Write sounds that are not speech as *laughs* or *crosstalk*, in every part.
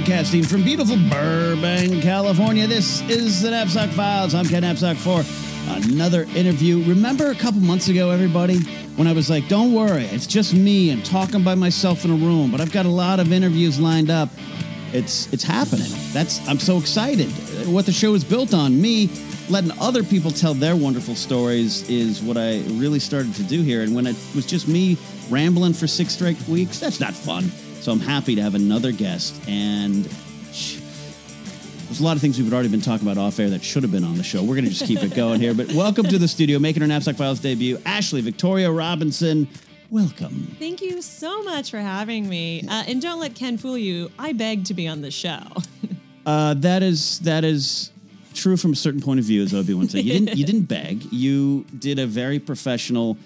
Broadcasting from beautiful Burbank, California. This is the Napzok Files. I'm Ken Napzok for another interview. Remember a couple months ago, everybody, when I was like, don't worry, it's just me and talking by myself in a room, but I've got a lot of interviews lined up. It's it's happening. That's I'm so excited. What the show is built on, me letting other people tell their wonderful stories is what I really started to do here. And when it was just me rambling for six straight weeks, that's not fun. So I'm happy to have another guest. And there's a lot of things we've already been talking about off air that should have been on the show. We're going to just keep it going here. But welcome to the studio, making her Napzok Files debut, Ashley Victoria Robinson. Welcome. Thank you so much for having me. Uh, and don't let Ken fool you. I begged to be on the show. *laughs* Uh, that is that is true from a certain point of view, as Obi Wan said. You didn't you didn't beg. You did a very professional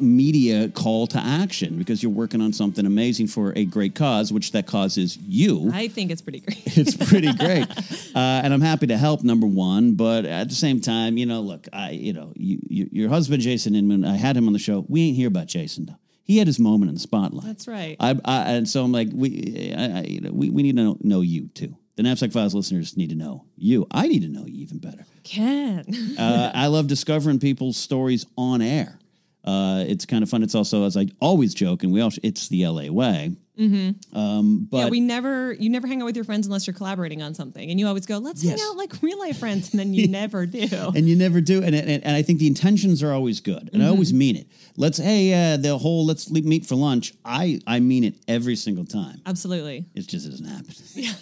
media call to action because you're working on something amazing for a great cause, which that cause is you. I think it's pretty great. *laughs* it's pretty *laughs* great, uh, and I'm happy to help. Number one, but at the same time, you know, look, I, you know, you, you, your husband Jason Inman, I had him on the show. We ain't hear about Jason though. He had his moment in the spotlight. That's right. I, I and so I'm like, we, I, I, you know, we, we need to know, know you too. The Napzok Files listeners need to know you. I need to know you even better. Can. uh, I love discovering people's stories on air. Uh, it's kind of fun. It's also, as I always joke, and we all, it's the LA way. Mm-hmm. Um, but yeah, we never, you never hang out with your friends unless you're collaborating on something. And you always go, let's Yes. hang out like real life friends. And then *laughs* you never do. and you never do. And, and and I think the intentions are always good, and I Mm-hmm. always mean it. Let's hey, uh, the whole let's le- meet for lunch. I I mean it every single time. Absolutely. It just doesn't happen. Yeah,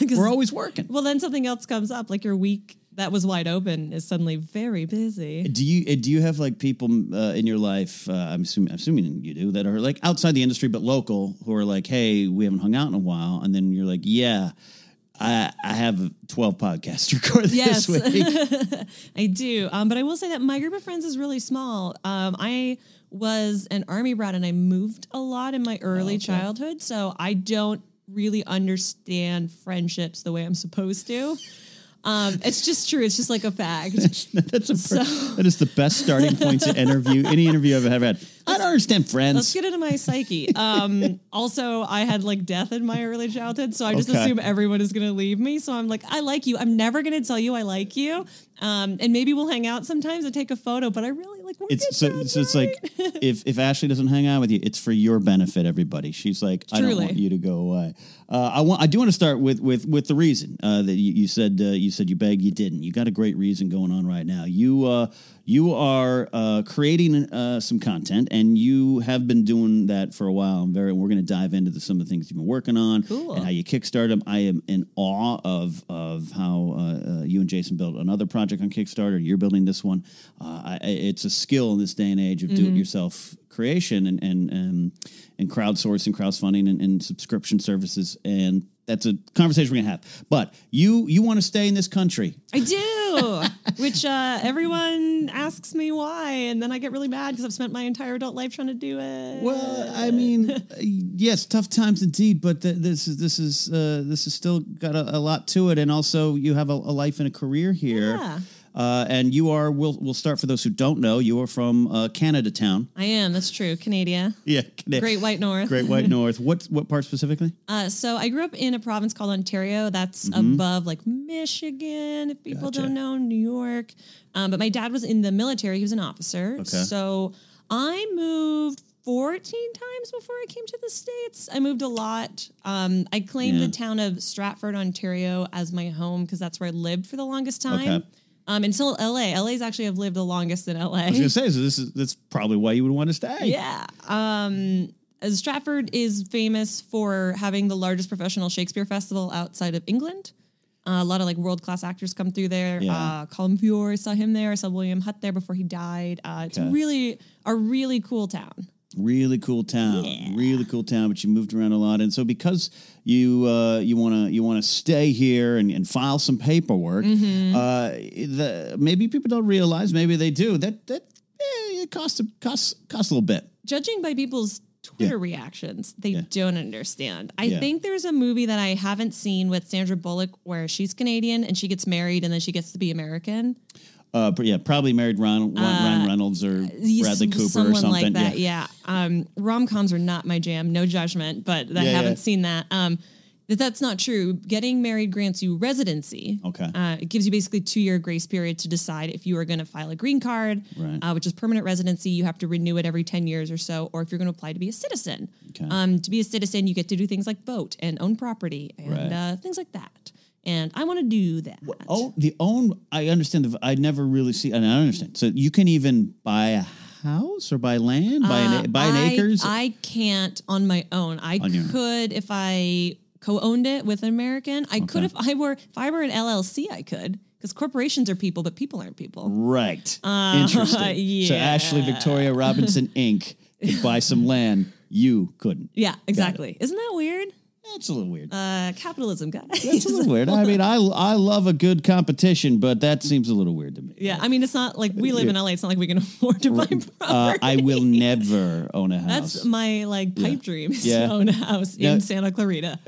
*laughs* We're always working. well, then something else comes up. Like your week that was wide open is suddenly very busy. Do you uh, do you have like people uh, in your life? Uh, I'm assuming, I'm assuming you do that are like outside the industry but local who are like, hey, we haven't hung out in a while, and then you're like, yeah, I I have 12 podcasts *laughs* to record Yes. this week. *laughs* I do. Um, but I will say that my group of friends is really small. Um, I was an army brat and I moved a lot in my early childhood. So I don't really understand friendships the way I'm supposed to. Um, it's just true. It's just like a fact. *laughs* That's a per- So- that is the best starting point to interview any interview I've ever had. I don't understand friends. Let's get into my psyche. Um, *laughs* also, I had like death in my early childhood, so I just Okay. assume everyone is going to leave me. So I'm like, I like you. I'm never going to tell you I like you. Um, and maybe we'll hang out sometimes and take a photo. But I really like. we're it's so, so it's like *laughs* if if Ashley doesn't hang out with you, it's for your benefit. Everybody, she's like, I don't want you to go away. Uh, I want. I do want to start with with with the reason uh, that you, you said uh, you said you begged, you didn't. You got a great reason going on right now. You uh, you are uh, creating uh, some content, and you have been doing that for a while. I'm very. We're going to dive into the, some of the things you've been working on Cool. and how you kickstart them. I am in awe of of how uh, uh, you and Jason built another project on Kickstarter. You're building this one. Uh, I, it's a skill in this day and age of Mm-hmm. do-it-yourself creation and and and, and crowdsourcing, crowdfunding, and, and subscription services. And that's a conversation we're gonna have. But you you want to stay in this country. I do, *laughs* which uh, everyone asks me why, and then I get really mad because I've spent my entire adult life trying to do it. Well, I mean, *laughs* yes, tough times indeed, but th- this is this is uh, this has still got a, a lot to it, and also you have a, a life and a career here. Yeah. Uh, and you are. We'll we'll start for those who don't know. You are from uh, Canada town. I am. That's true. Canada, Yeah, Cana- Great White North. Great White *laughs* North. What what part specifically? Uh, so I grew up in a province called Ontario. That's above like Michigan, if people Mm-hmm. Gotcha. don't know, New York. Um, but my dad was in the military. He was an officer. Okay. So I moved 14 times before I came to the States. I moved a lot. Um, I claimed Yeah. the town of Stratford, Ontario as my home because that's where I lived for the longest time. Okay. Um, until LA. LA's actually have lived the longest in LA. I was gonna say, so this is that's probably why you would want to stay. Yeah. Um, Stratford is famous for having the largest professional Shakespeare festival outside of England. Uh, a lot of like world class actors come through there. Yeah. Uh, Colm Feore, saw him there. I saw William Hutt there before he died. Uh, it's Okay. really a really cool town. Really cool town. Really cool town, but you moved around a lot, and so because you uh, you want to you want to stay here and, and file some paperwork, Mm-hmm. uh, the, maybe people don't realize, maybe they do that that eh, it costs a- costs costs a little bit. judging by people's Twitter reactions, they Yeah. don't understand. I Yeah. think there's a movie that I haven't seen with Sandra Bullock where she's Canadian and she gets married and then she gets to be American. Uh, yeah, probably married Ron, Ryan Reynolds or Bradley Cooper or something. like that. Yeah. Um, Rom coms are not my jam. No judgment, but I Yeah, haven't yeah. seen that. Um, that that's not true. Getting married grants you residency. Okay. Uh, it gives you basically two year grace period to decide if you are going to file a green card, Right. uh, which is permanent residency. You have to renew it every 10 years or so, or if you're going to apply to be a citizen. Okay. Um, to be a citizen, you get to do things like vote and own property and Right. uh, things like that. And I want to do that. Oh, the own. I understand. The, I never really see, and I understand. So you can even buy a house or buy land, buy an, buy an Uh, I, acres. I can't on my own. I On could if I co-owned it with an American. I could if I were if I were an LLC. I could because corporations are people, but people aren't people. right. *laughs* Interesting. So Ashley Uh. Victoria Robinson Inc. could buy some land. You couldn't. Yeah, exactly. Isn't that weird? That's a little weird. Uh, capitalism, guys. That's a little weird. *laughs* I mean, I I love a good competition, but that seems a little weird to me. yeah, I mean, it's not like we live in LA. It's not like we can *laughs* afford to buy property. Uh, I will never own a house. That's my like pipe dream is Yeah. to own a house Yeah. in Santa Clarita.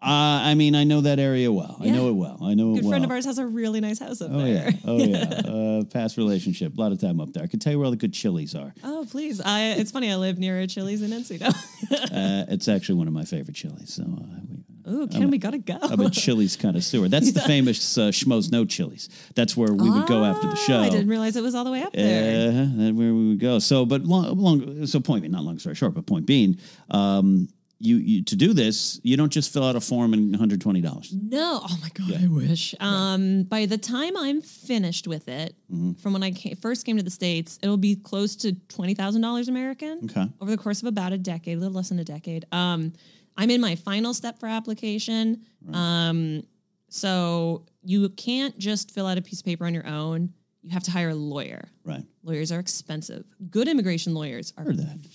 Uh, I mean, I know that area well. I know it well. I know it well. Good friend of ours has a really nice house up Oh there. yeah, oh yeah. *laughs* Uh, past relationship, a lot of time up there. I could tell you where all the good chilies are. Oh please! I it's funny. I live near a Chili's in Encino. *laughs* Uh, it's actually one of my favorite chilies. So uh, we, Oh, Ken, we gotta go. I'm a chilies connoisseur. That's the *laughs* famous uh, Schmoes Know Chilies. That's where we would go after the Ah, show. I didn't realize it was all the way up there. Uh, that's where we would go. So, but long, long so point being, not long story short, but point being, um, you, you to do this, you don't just fill out a form and 120 dollars. No, oh my god, I wish. Um, by the time I'm finished with it, Mm-hmm. from when I came, first came to the states, it'll be close to twenty thousand dollars American. Okay. over the course of about a decade, a little less than a decade. Um, I'm in my final step for application. Um, so you can't just fill out a piece of paper on your own. You have to hire a lawyer. Right. Lawyers are expensive. Good immigration lawyers are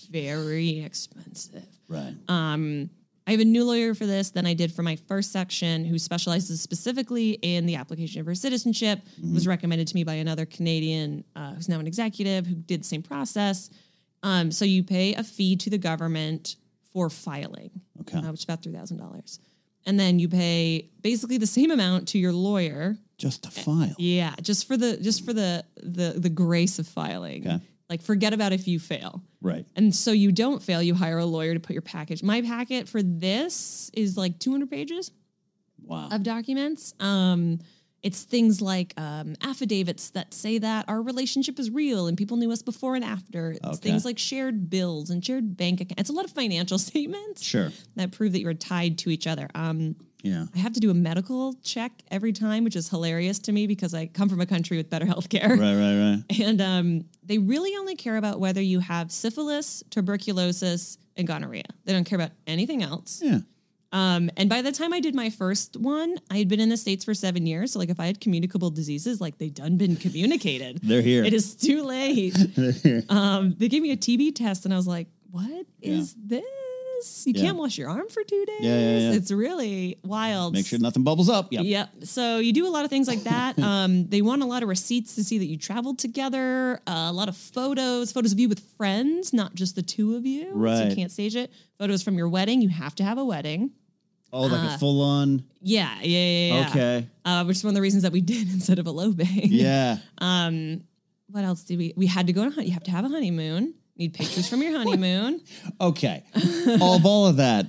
very expensive. Right. Um, I have a new lawyer for this than I did for my first section, who specializes specifically in the application for citizenship. Was recommended to me by another Canadian uh, who's now an executive who did the same process. Um, so you pay a fee to the government for filing, Okay. uh, which is about three thousand dollars, and then you pay basically the same amount to your lawyer. just to file. Yeah, just for the just for the the the grace of filing. Okay. Like forget about if you fail. Right. And so you don't fail, you hire a lawyer to put your package. My packet for this is like 200 pages Wow. of documents. Um, it's things like um, affidavits that say that our relationship is real and people knew us before and after. It's Okay. things like shared bills and shared bank accounts. It's a lot of financial *laughs* statements Sure. that prove that you're tied to each other. Um, Yeah. I have to do a medical check every time, which is hilarious to me because I come from a country with better *laughs* health care. Right. Right. Right. And um, they really only care about whether you have syphilis, tuberculosis, and gonorrhea. They don't care about anything else. Yeah. Um, and by the time I did my first one, I had been in the States for seven years. So, like, if I had communicable diseases, like, they'd done been communicated. *laughs* They're here. It is too late. *laughs* um, they gave me a TB test, and I was like, what is this? You Yeah. can't wash your arm for two days. Yeah, yeah. It's really wild. Make sure nothing bubbles up. Yep. Yep. So you do a lot of things like that. *laughs* um, they want a lot of receipts to see that you traveled together. Uh, a lot of photos, photos of you with friends, not just the two of you. So Right. you can't stage it. Photos from your wedding. You have to have a wedding. Oh, like a full on. Yeah. Yeah. Yeah. Okay. Uh, which is one of the reasons that we *laughs* did instead of a low bay. Yeah. um, What else did we? We had to go on. a You have to have a honeymoon. Need pictures from your *laughs* honeymoon. Okay. all of all of that,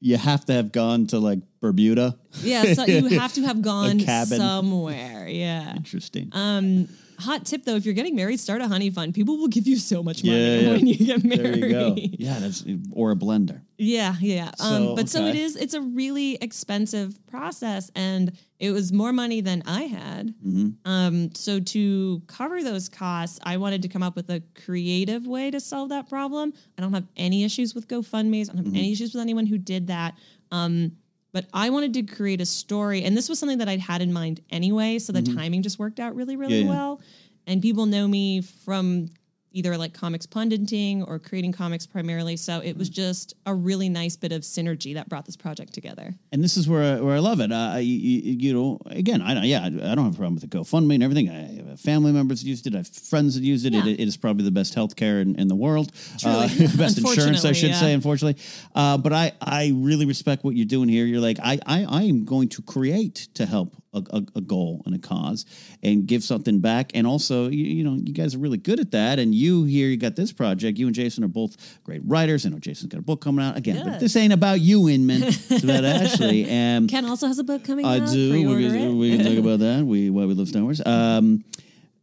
you have to have gone to like Bermuda. Yeah. So you have to have *laughs* gone somewhere. Yeah. Interesting. Um, hot tip though, if you're getting married, start a honey fund. People will give you so much money Yeah, *laughs* yeah. when you get there married. you go. Yeah, that's or a blender. Yeah, yeah. So, um, but so it okay. is. It's a really expensive process, and it was more money than I had. Mm-hmm. Um, so to cover those costs, I wanted to come up with a creative way to solve that problem. I don't have any issues with GoFundmes. I don't have Mm-hmm. any issues with anyone who did that. Um, But I wanted to create a story, and this was something that I'd had in mind anyway. So the timing just worked out really, really Mm-hmm. Yeah, yeah. well. And people know me from either like comics punditing or creating comics primarily. So it Mm. was just a really nice bit of synergy that brought this project together. and this is where I, where I love it. Uh, you, you, know, again, I don't- yeah, I I don't have a problem with the GoFundMe and everything. I have family members that used it. I have friends that used it. Yeah. It, it is probably the best healthcare in, in the world. Uh, *laughs* best insurance, I should yeah. say. Unfortunately, uh, but I I really respect what you're doing here. You're like I I, I am going to create to help. A, a, a goal and a cause and give something back and also you, you know you guys are really good at that and you here you got this project you and jason are both great writers i know jason's got a book coming out again but this ain't about you inman *laughs* it's about ashley and Ken also has a book coming I out. I do. We we can talk about that. We why we love Star Wars. Um,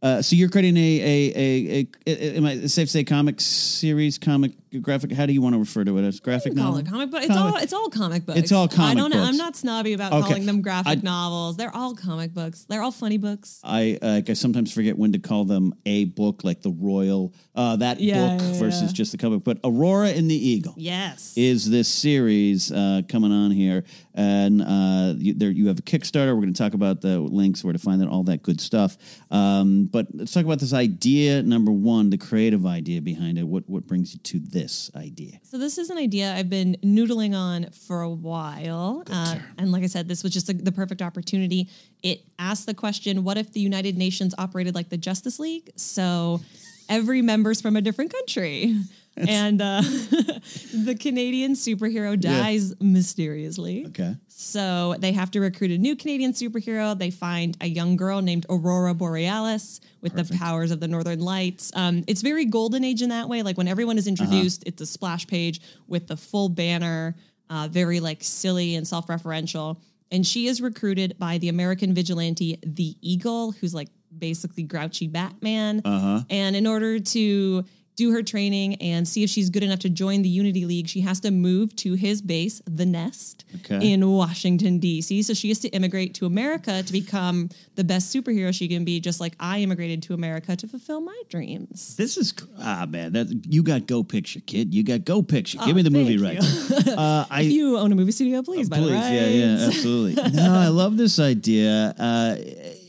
uh, so you're creating a a, a a am I safe to say comic series, comic graphic? How do you want to refer to it as graphic call novel? it comic book. It's Comic- all it's all comic books. It's all comic. I don't books. I'm not snobby about Okay. calling them graphic I- novels. They're all comic books. They're all funny books. I uh, like I sometimes forget when to call them a book, like the Royal uh, that Yeah, book yeah, versus yeah. just the comic. But Aurora and the Eagle. Yes. is this series uh, coming on here, and uh, you, there you have a Kickstarter. We're going to talk about the links, where to find it, all that good stuff. Um, but let's talk about this idea. Number one, the creative idea behind it. What what brings you to this idea? So this is an idea I've been noodling on for a while, uh, and like I said, this was just a, the perfect opportunity. It asked the question: What if the United Nations operated like the Justice League? So every member's from a different country, *laughs* and uh, *laughs* the Canadian superhero dies mysteriously. Okay, So they have to recruit a new Canadian superhero. They find a young girl named Aurora Borealis with the powers of the Northern Lights. Um, it's very golden age in that way. Like when everyone is introduced, it's a splash page with the full banner, uh, very like silly and self-referential. And she is recruited by the American vigilante, the Eagle, who's like basically grouchy Batman. Uh-huh. And in order to do her training and see if she's good enough to join the Unity League, she has to move to his base, the Nest, Okay. in Washington, D.C. So she has to immigrate to America to become the best superhero she can be, just like I immigrated to America to fulfill my dreams. this is ah man. That you got go picture, kid. You got go picture. Give Oh, me the movie rights. *laughs* uh, *laughs* I If you own a movie studio, please, by the Please, way. yeah, yeah, absolutely. *laughs* no, I love this idea. Uh,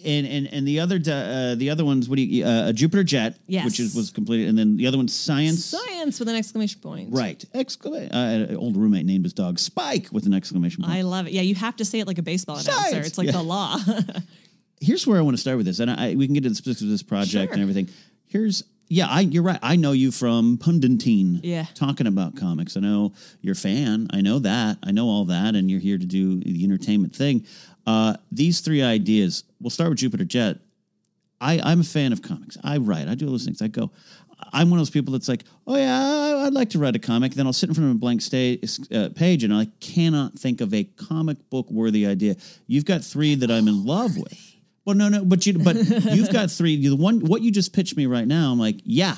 and and and the other uh, the other ones, what do you uh, a Jupiter Jet, Yes. which is was completed, and then the other one's Science. Science with an exclamation point. Right, exclamation! Uh, an old roommate named his dog Spike with an exclamation point. I love it. Yeah, you have to say it like a baseball announcer. It's like Yeah. the law. *laughs* Here's where I want to start with this, and I, we can get into the specifics of this project Sure. and everything. Here's yeah, I you're right. I know you from Pundantine. Yeah. talking about comics. I know you're a fan. I know that. I know all that, and you're here to do the entertainment thing. Uh, these three ideas. We'll start with Jupiter Jet. I, I'm a fan of comics. I write. I do all those things. I go. I'm one of those people that's like, oh yeah, I'd like to write a comic. Then I'll sit in front of a blank sta- uh, page, and I cannot think of a comic book worthy idea. You've got three that I'm in love with. Well, no, no, but you, but you've got three. The one, what you just pitched me right now, I'm like, yeah,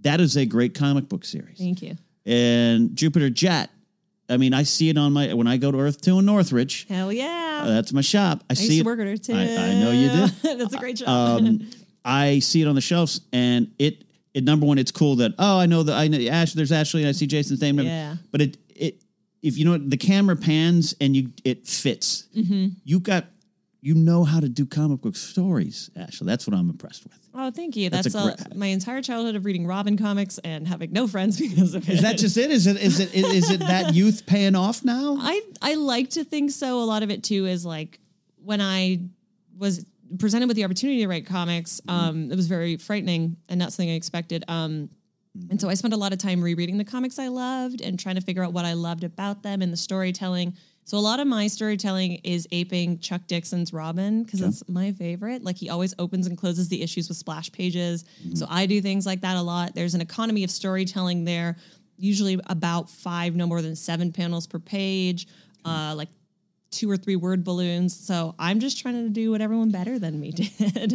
that is a great comic book series. Thank you. And Jupiter Jet. I mean, I see it on my when I go to Earth Two in Northridge. Hell yeah. That's my shop. I, I see it. work too. I, I know you did. *laughs* That's a great job. Um, I see it on the shelves, and it. It number one, it's cool that oh, I know that I know Ash. There's Ashley, and I see Jason's name. Yeah. But it it if you know what the camera pans and you it fits. Mm-hmm. You got you know how to do comic book stories, Ashley. That's what I'm impressed with. Oh, thank you. That's That's, a all, great- my entire childhood of reading Robin comics and having no friends *laughs* because of it. Is that just it? Is it is it is it that youth paying off now? *laughs* I I like to think so. A lot of it too is like when I was presented with the opportunity to write comics, um, it was very frightening and not something I expected. Um, and so I spent a lot of time rereading the comics I loved and trying to figure out what I loved about them and the storytelling. So a lot of my storytelling is aping Chuck Dixon's Robin because it's my favorite. Like he always opens and closes the issues with splash pages. So I do things like that a lot. There's an economy of storytelling there, usually about five, no more than seven panels per page, uh, like two or three word balloons. So I'm just trying to do what everyone better than me *laughs* did.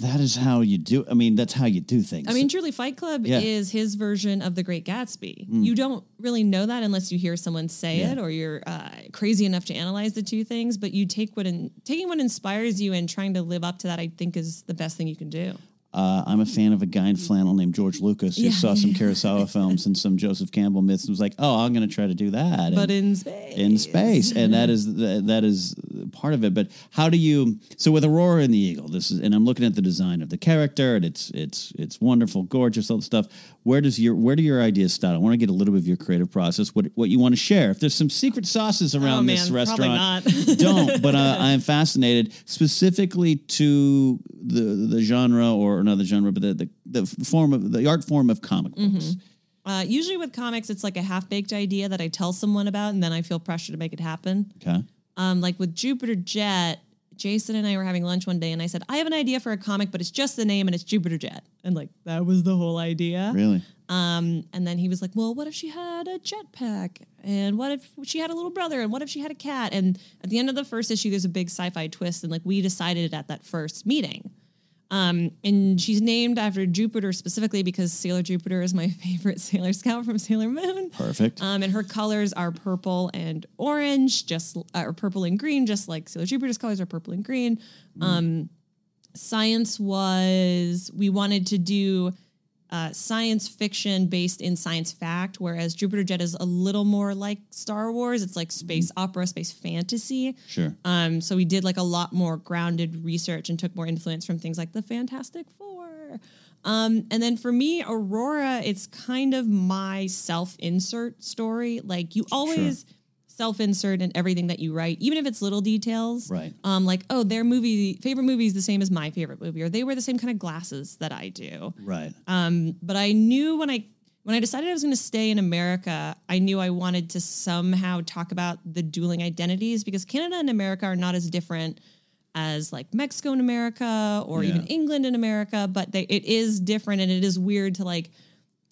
That is how you do. I mean, that's how you do things. I mean, truly, Fight Club Yeah. Mm. is his version of The Great Gatsby. You don't really know that unless you hear someone say Yeah. it, or you're uh, crazy enough to analyze the two things. But you take what in, taking what inspires you and trying to live up to that. I think is the best thing you can do. Uh, I'm a fan of a guy in flannel named George Lucas who Yeah. saw some *laughs* Kurosawa films and some Joseph Campbell myths and was like, "Oh, I'm going to try to do that." But And- in space. in space, and that is that is part of it. But how do you? So with Aurora and the Eagle, this is, and I'm looking at the design of the character, and it's it's it's wonderful, gorgeous, all the stuff. Where does your where do your ideas start? I want to get a little bit of your creative process. What what you want to share? If there's some secret sauces around Oh, man, this restaurant, not. *laughs* don't. But uh, I'm fascinated specifically to the the genre or another genre, but the the, the form of the art form of comic books. Uh, usually with comics, it's like a half baked idea that I tell someone about, and then I feel pressure to make it happen. Okay. Um, like with Jupiter Jet, Jason and I were having lunch one day, and I said, I have an idea for a comic, but it's just the name and it's Jupiter Jet. And like, that was the whole idea. Really? Um, and then he was like, Well, what if she had a jetpack? And what if she had a little brother? And what if she had a cat? And at the end of the first issue, there's a big sci fi twist. And like, we decided at that first meeting. Um, and she's named after Jupiter specifically because Sailor Jupiter is my *laughs* favorite Sailor Scout from Sailor Moon. Perfect. Um, and her colors are purple and orange, just uh, or purple and green, just like Sailor Jupiter's colors are purple and green. Um, science was we wanted to do uh, science fiction based in science fact, whereas Jupiter Jet is a little more like Star Wars. It's like space opera, space fantasy. Sure. Um, so we did like a lot more grounded research and took more influence from things like the Fantastic Four. Um, and then for me, Aurora, it's kind of my self insert story. Like you always self insert in everything that you write, even if it's little details. Right. Um, like, oh, their movie, favorite movie is the same as my favorite movie, or they wear the same kind of glasses that I do. Right. Um, but I knew when I when I decided I was going to stay in America, I knew I wanted to somehow talk about the dueling identities because Canada and America are not as different as like Mexico and America or Yeah. even England and America, but they, it is different and it is weird to like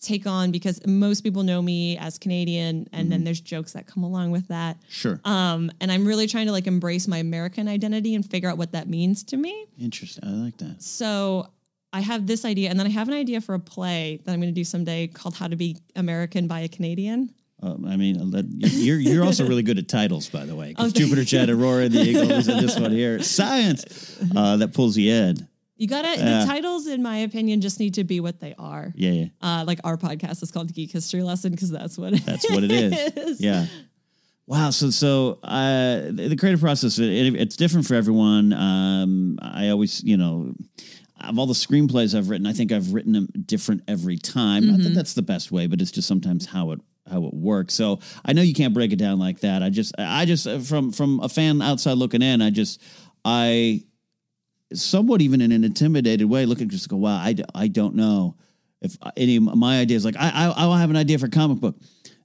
take on because most people know me as Canadian and then there's jokes that come along with that. Sure. Um, and I'm really trying to like embrace my American identity and figure out what that means to me. Interesting. I like that. So I have this idea, and then I have an idea for a play that I'm going to do someday called "How to Be American by a Canadian." Um, I mean, you're you're also really good at titles, by the way. Oh, *laughs* Jupiter Jet, Aurora, the Eagle, is this one here. Science *laughs* uh, that pulls the ed. You gotta. Yeah. the titles, in my opinion, just need to be what they are. Yeah, yeah, Uh, like our podcast is called Geek History Lesson because that's what it that's what it is. *laughs* Yeah. Wow. So, so uh, the creative process it, it's different for everyone. Um, I always, you know, of all the screenplays I've written, I think I've written them different every time. Not that that's the best way, but it's just sometimes how it how it works. So I know you can't break it down like that. I just, I just uh, from from a fan outside looking in, I just, I somewhat even in an intimidated way, looking just go, wow, I, I don't know if any of my ideas like I I I'll have an idea for a comic book.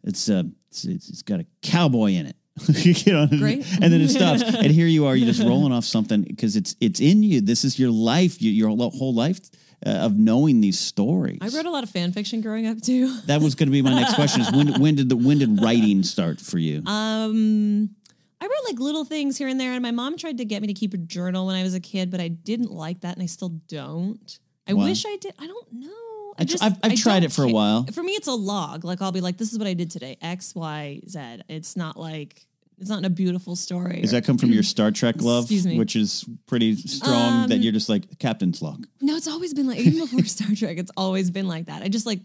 It's uh it's, it's, it's got a cowboy in it. *laughs* you know, Great. and then it stops. *laughs* and here you are, you're just rolling off something because it's it's in you. This is your life, your, your whole whole life uh, of knowing these stories. I wrote a lot of fan fiction growing up too. that was going to be my next question: is when when did the when did writing start for you? Um, I wrote like little things here and there, and my mom tried to get me to keep a journal when I was a kid, but I didn't like that, and I still don't. I Why? wish I did. I don't know. I tr- I've- I've tried it for a while. For me, it's a log. Like I'll be like, "This is what I did today. X, Y, Z." It's not like it's not a beautiful story. Does or- that come from your *laughs* Star Trek love, which is pretty strong? that Um, you're just like captain's log. No, it's always been like even before *laughs* Star Trek. It's always been like that. I just like,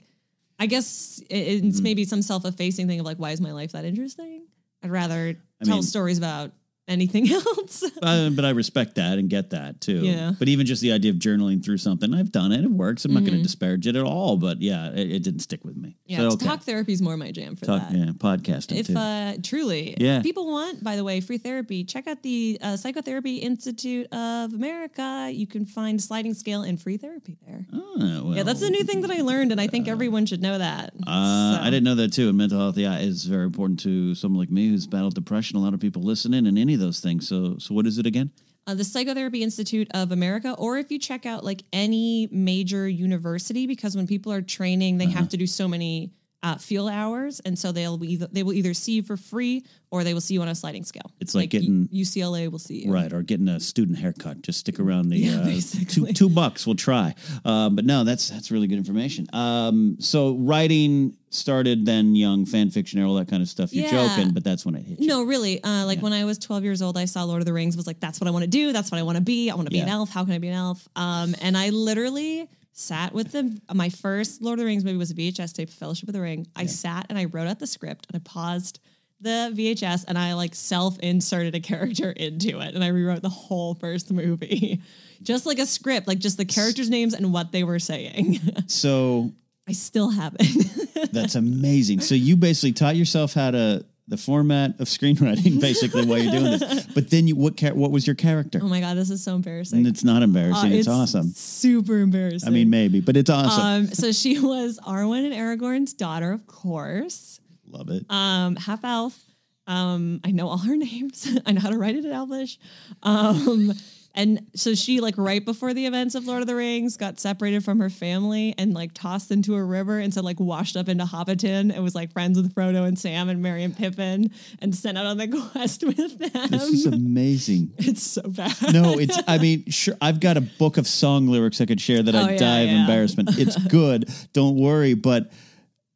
I guess it's Mm-hmm. maybe some self-effacing thing of like, why is my life that interesting? I'd rather tell mean- stories about anything *laughs* else. Uh, but I respect that and get that too. Yeah. But even just the idea of journaling through something, I've done it. It works. I'm not going to disparage it at all. But yeah, it, it didn't stick with me. Mm-hmm. yeah, So, okay. talk therapy is more my jam for Talk- that. yeah, podcasting If too. uh, truly, Yeah. if people want, by the way, free therapy, check out the uh, Psychotherapy Institute of America. You can find sliding scale and free therapy there. Oh, well, Yeah, that's a new thing that I learned, and I think everyone should know that. Uh, So- I didn't know that too. And mental health, yeah, is very important to someone like me who's battled depression. A lot of people listening and any of those things. So, so what is it again? uh, the Psychotherapy Institute of America, or if you check out like any major university, because when people are training, they Uh-huh. have to do so many uh, field hours, and so they'll be they will either see you for free or they will see you on a sliding scale. It's like getting- U- UCLA will see you. Right, or getting a student haircut. Just stick around the Yeah, uh, two two bucks. We'll try. Um, but no, that's that's really good information. Um, so writing started then young fan fiction and all that kind of stuff. You're Yeah. joking, but that's when it hit you. No, really. Uh, like when I was 12 years old, I saw Lord of the Rings. Was like, that's what I want to do. That's what I want to be. I want to be an elf. How can I be an elf? Um, and I literally sat with them. My first Lord of the Rings movie was a VHS tape, Fellowship of the Ring. I sat and I wrote out the script and I paused the VHS and I like self inserted a character into it and I rewrote the whole first movie. *laughs* just like a script, like just the characters' names and what they were saying. *laughs* So I still have it. *laughs* that's amazing. So you basically taught yourself how to the format of screenwriting, *laughs* basically, while you're doing this. *laughs* But then you, what? What was your character? oh my God, this is so embarrassing. And it's not embarrassing. Uh, it's, awesome. Super embarrassing. I mean, maybe, but it's awesome. um, so she *laughs* was Arwen and Aragorn's daughter, of course. Love it. um, half elf. Um, I know all her names. I know how to write it in Elvish. Um, and so she, like, right before the events of Lord of the Rings, got separated from her family and like tossed into a river and so like washed up into Hobbiton and was like friends with Frodo and Sam and Merry and Pippin and sent out on the *laughs* quest with them. this is amazing. *laughs* it's so bad. No, it's. I mean, sure. I've got a book of song lyrics I could share that Oh, I'd yeah, die of yeah. embarrassment. It's *laughs* good. Don't worry. But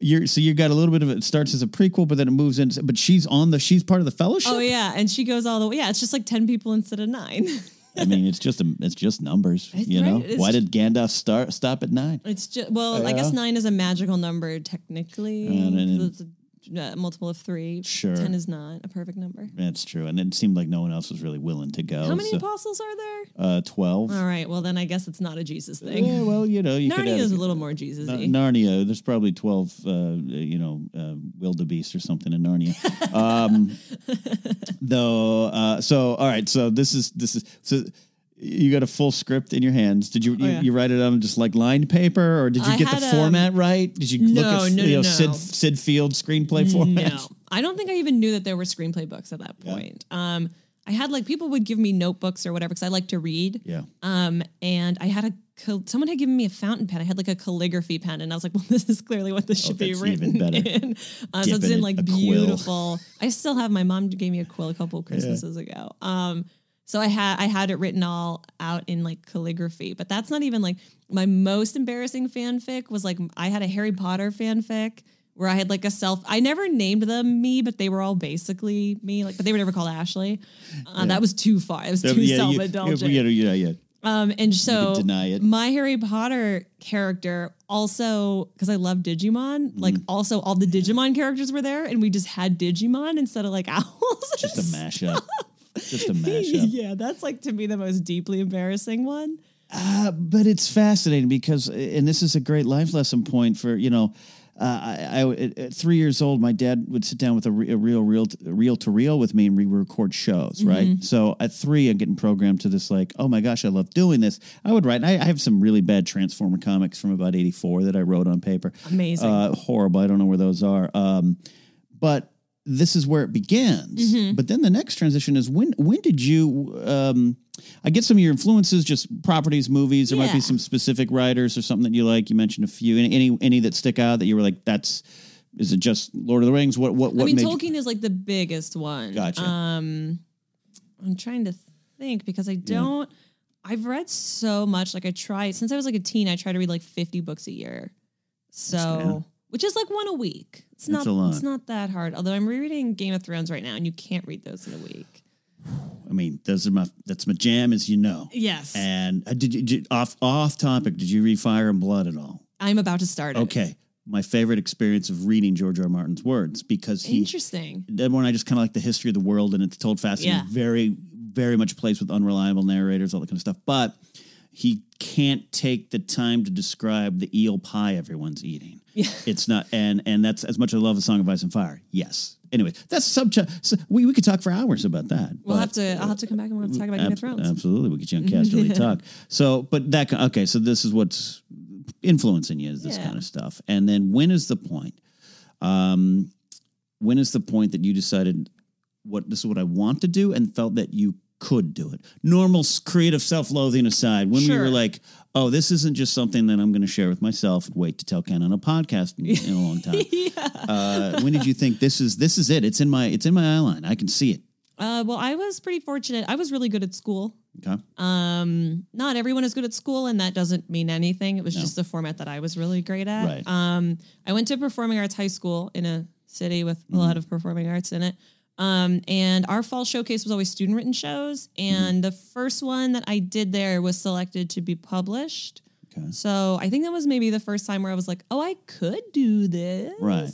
you're so you got a little bit of it. starts as a prequel, but then it moves into. But she's on the. She's part of the fellowship. Oh yeah, and she goes all the way. Yeah, it's just like ten people instead of nine. I mean, it's just a. It's just numbers. It's you know. right, Why did Gandalf start stop at nine? It's just well, I guess nine is a magical number technically. Uh, and then- it's a uh, multiple of three. Sure. ten is not a perfect number. That's true, and it seemed like no one else was really willing to go. How many so- apostles are there? Uh, twelve. All right, well then I guess it's not a Jesus thing. Yeah, well, you know, you could Narnia is a little more Jesus y. Narnia. There's probably twelve, uh, you know, uh, wildebeest or something in Narnia. *laughs* Um, though, uh, so all right. So this is this is so you got a full script in your hands. Did you you, Oh, yeah. you write it on just like lined paper, or did you I get the format right? Did you look at no, you know no, Syd no. Syd Field screenplay format? No, I don't think I even knew that there were screenplay books at that point. Um, I had like people would give me notebooks or whatever because I like to read. Yeah. Um, and I had a someone had given me a fountain pen. I had like a calligraphy pen, and I was like, *laughs* "Well, this is clearly what this should be written even better. in." Uh, so it's in like beautiful. I still have my mom gave me a quill a couple Christmases ago. Um, so I had I had it written all out in like calligraphy, but that's not even like my most embarrassing fanfic was like I had a Harry Potter fanfic where I had like a self. I never named them me, but they were all basically me. Like, but they were never called Ashley. Uh, That was too far. It was too Yeah, self indulgent. yeah, yeah, yeah. Um, and so deny it. my Harry Potter character also because I love Digimon, like Mm-hmm. also all the Digimon characters were there, and we just had Digimon instead of like *laughs* owls. Just a mashup. Just a mashup. *laughs* yeah, that's like to me the most deeply embarrassing one. Uh, but it's fascinating because, and this is a great life lesson point for you know. Uh, I, I at- three years old, my dad would sit down with a, re- a real, real, reel to reel with me, and we record shows. Right. So at three, I'm getting programmed to this like, oh my gosh, I love doing this. I would write. I, I have some really bad Transformer comics from about '84 that I wrote on paper. Amazing. Uh, horrible. I don't know where those are. Um, but this is where it begins. Mm-hmm. But then the next transition is when when did you um I get some of your influences, just properties, movies. There might be some specific writers or something that you like. You mentioned a few. Any any, any that stick out that you were like, that's is it just Lord of the Rings? What what what I mean, made you- Tolkien is like the biggest one. Gotcha. Um, I'm trying to think because I don't. I've read so much. Like I try since I was like a teen. I try to read like 50 books a year. So, which is like one a week. It's That's not. It's not that hard. Although I'm rereading Game of Thrones right now, and you can't read those in a week. I mean, those are my that's my jam, as you know. Yes. And uh, did you did, off off topic? Did you read Fire and Blood at all? I'm about to start it. Okay, my favorite experience of reading George R. R. Martin's words because he Interesting. that one I just kind of like the history of the world and it's told fast Yeah. very, very much plays with unreliable narrators, all that kind of stuff. But he can't take the time to describe the eel pie everyone's eating. Yeah. *laughs* It's not, and and that's as much as I love a song of ice and fire. Yes. Anyway, that's subject. So we, we could talk for hours about that. We'll have to. I'll have to come back and we'll have to talk about Game of Thrones. Absolutely, we'll get you on *laughs* Casterly Talk. So, but that okay. So this is what's influencing you is this Yeah. kind of stuff. And then when is the point? Um, when is the point that you decided what this is what I want to do and felt that you could do it? Normal creative self-loathing aside, when we were like, oh, this isn't just something that I'm going to share with myself and wait to tell Ken on a podcast in, in a long *laughs* time. uh, when did you think this is this is it? It's in my it's in my eye line. I can see it. Uh, well, I was pretty fortunate. I was really good at school. Okay. Um, not everyone is good at school, and that doesn't mean anything. It was just the format that I was really great at. Right. Um, I went to performing arts high school in a city with a Mm-hmm. lot of performing arts in it. Um, and our fall showcase was always student written shows. Mm-hmm. And the first one that I did there was selected to be published. Okay. So I think that was maybe the first time where I was like, oh, I could do this. Right.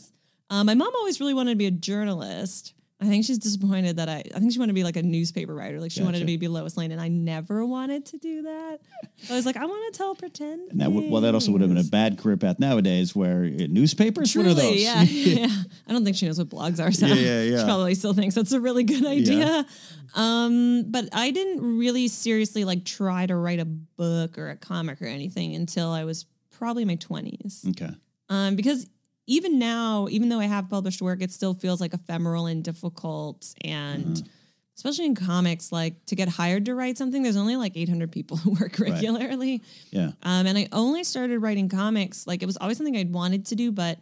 Um, my mom always really wanted to be a journalist. I think she's disappointed that I. I think she wanted to be like a newspaper writer. Like she wanted to be, be Lois Lane, and I never wanted to do that. So I was like, I want to tell pretend. And that would, well, that also would have been a bad career path nowadays. Where uh, newspapers, what are those? yeah, yeah. I don't think she knows what blogs are. So Yeah, yeah, yeah. she probably still thinks that's a really good idea. Um, but I didn't really seriously like try to write a book or a comic or anything until I was probably my twenties. okay. Um, because even now, even though I have published work, it still feels like ephemeral and difficult. And Mm-hmm. especially in comics, like to get hired to write something, there's only like 800 people who work regularly. Yeah. Um, and I only started writing comics, like it was always something I'd wanted to do, but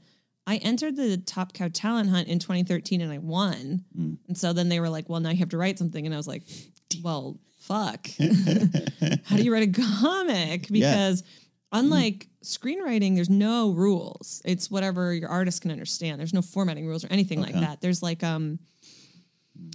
I entered the Top Cow Talent Hunt in 2013 and I won. Mm. And so then they were like, well, now you have to write something. And I was like, well, fuck. *laughs* How do you write a comic? Because unlike screenwriting, there's no rules. It's whatever your artist can understand. There's no formatting rules or anything like that. There's like um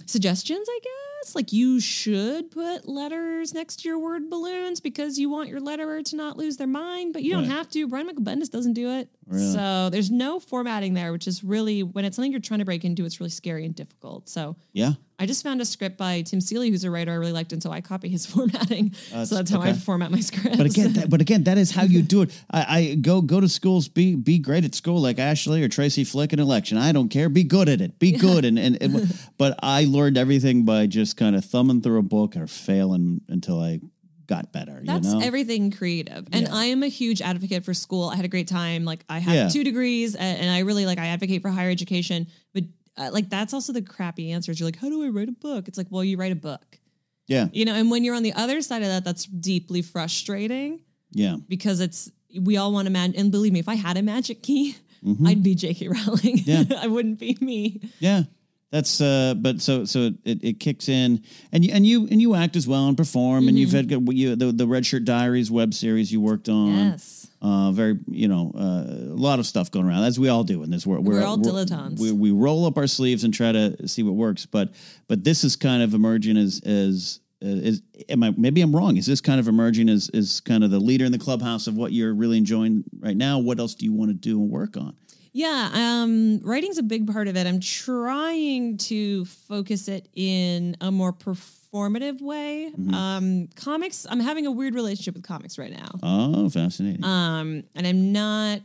suggestions, I guess. Like you should put letters next to your word balloons because you want your letterer to not lose their mind, but you don't Right. have to. Brian Michael Bendis doesn't do it. Really? So there's no formatting there, which is really when it's something you're trying to break into, it's really scary and difficult. So Yeah. I just found a script by Tim Seeley, who's a writer I really liked, and so I copy his *laughs* formatting. That's- so that's how I format my scripts. But again, that, but again, that is how you do it. I, I go go to schools, be be great at school, like Ashley or Tracy Flick in election. I don't care. Be good at it. Be good. And, and and *laughs* but I learned everything by just kind of thumbing through a book or failing until I got better. That's you know? everything creative. And Yeah. I am a huge advocate for school. I had a great time. Like I have Yeah. two degrees and, I really like I advocate for higher education, but uh, like that's also the crappy answers. You're like, how do I write a book? It's like, well, you write a book. yeah, You know, and when you're on the other side of that, that's deeply frustrating yeah. because it's we all want to man and believe me, if I had a magic key, Mhm. I'd be J.K. Rowling. Yeah. *laughs* I wouldn't be me. Yeah. That's uh but so so it, it kicks in and you and you and you act as well and perform and you've had you the the Red Shirt Diaries web series you worked on. Yes. Uh very you know, uh, a lot of stuff going around as we all do in this world. We're all dilettantes. We, we roll up our sleeves and try to see what works, but but this is kind of emerging as as is am I maybe I'm wrong? Is this kind of emerging as is kind of the leader in the clubhouse of what you're really enjoying right now? What else do you want to do and work on? Yeah, um, writing's a big part of it. I'm trying to focus it in a more performative way. Mm-hmm. Um, comics, I'm having a weird relationship with comics right now. Oh, fascinating. Um, and I'm not,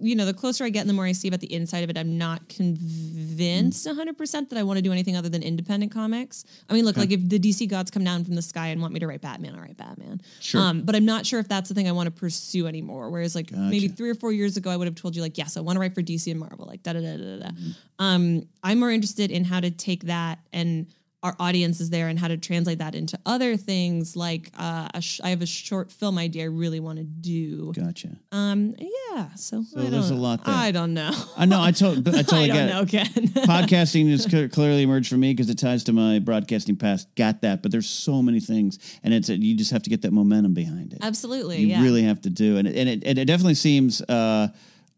you know, the closer I get and the more I see about the inside of it, I'm not convinced 100% that I want to do anything other than independent comics. I mean, look, like if the DC gods come down from the sky and want me to write Batman, I'll write Batman. Sure. Um, but I'm not sure if that's the thing I want to pursue anymore. Whereas, like, maybe three or four years ago, I would have told you, like, yes, I want to write for DC and Marvel, like, da da da da da. Mm-hmm. Um, I'm more interested in how to take that and our audience is there and how to translate that into other things like uh, a sh- I have a short film idea I really want to do. gotcha. Um, yeah, so, So there's a lot there. I don't know. I know. I, to- *laughs* I totally I get don't it. know, Ken. *laughs* Podcasting has cl- clearly emerged for me because it ties to my broadcasting past. Got that, but there's so many things, and it's you just have to get that momentum behind it. Absolutely, you yeah. really have to do, and it, and it, and it definitely seems. Uh,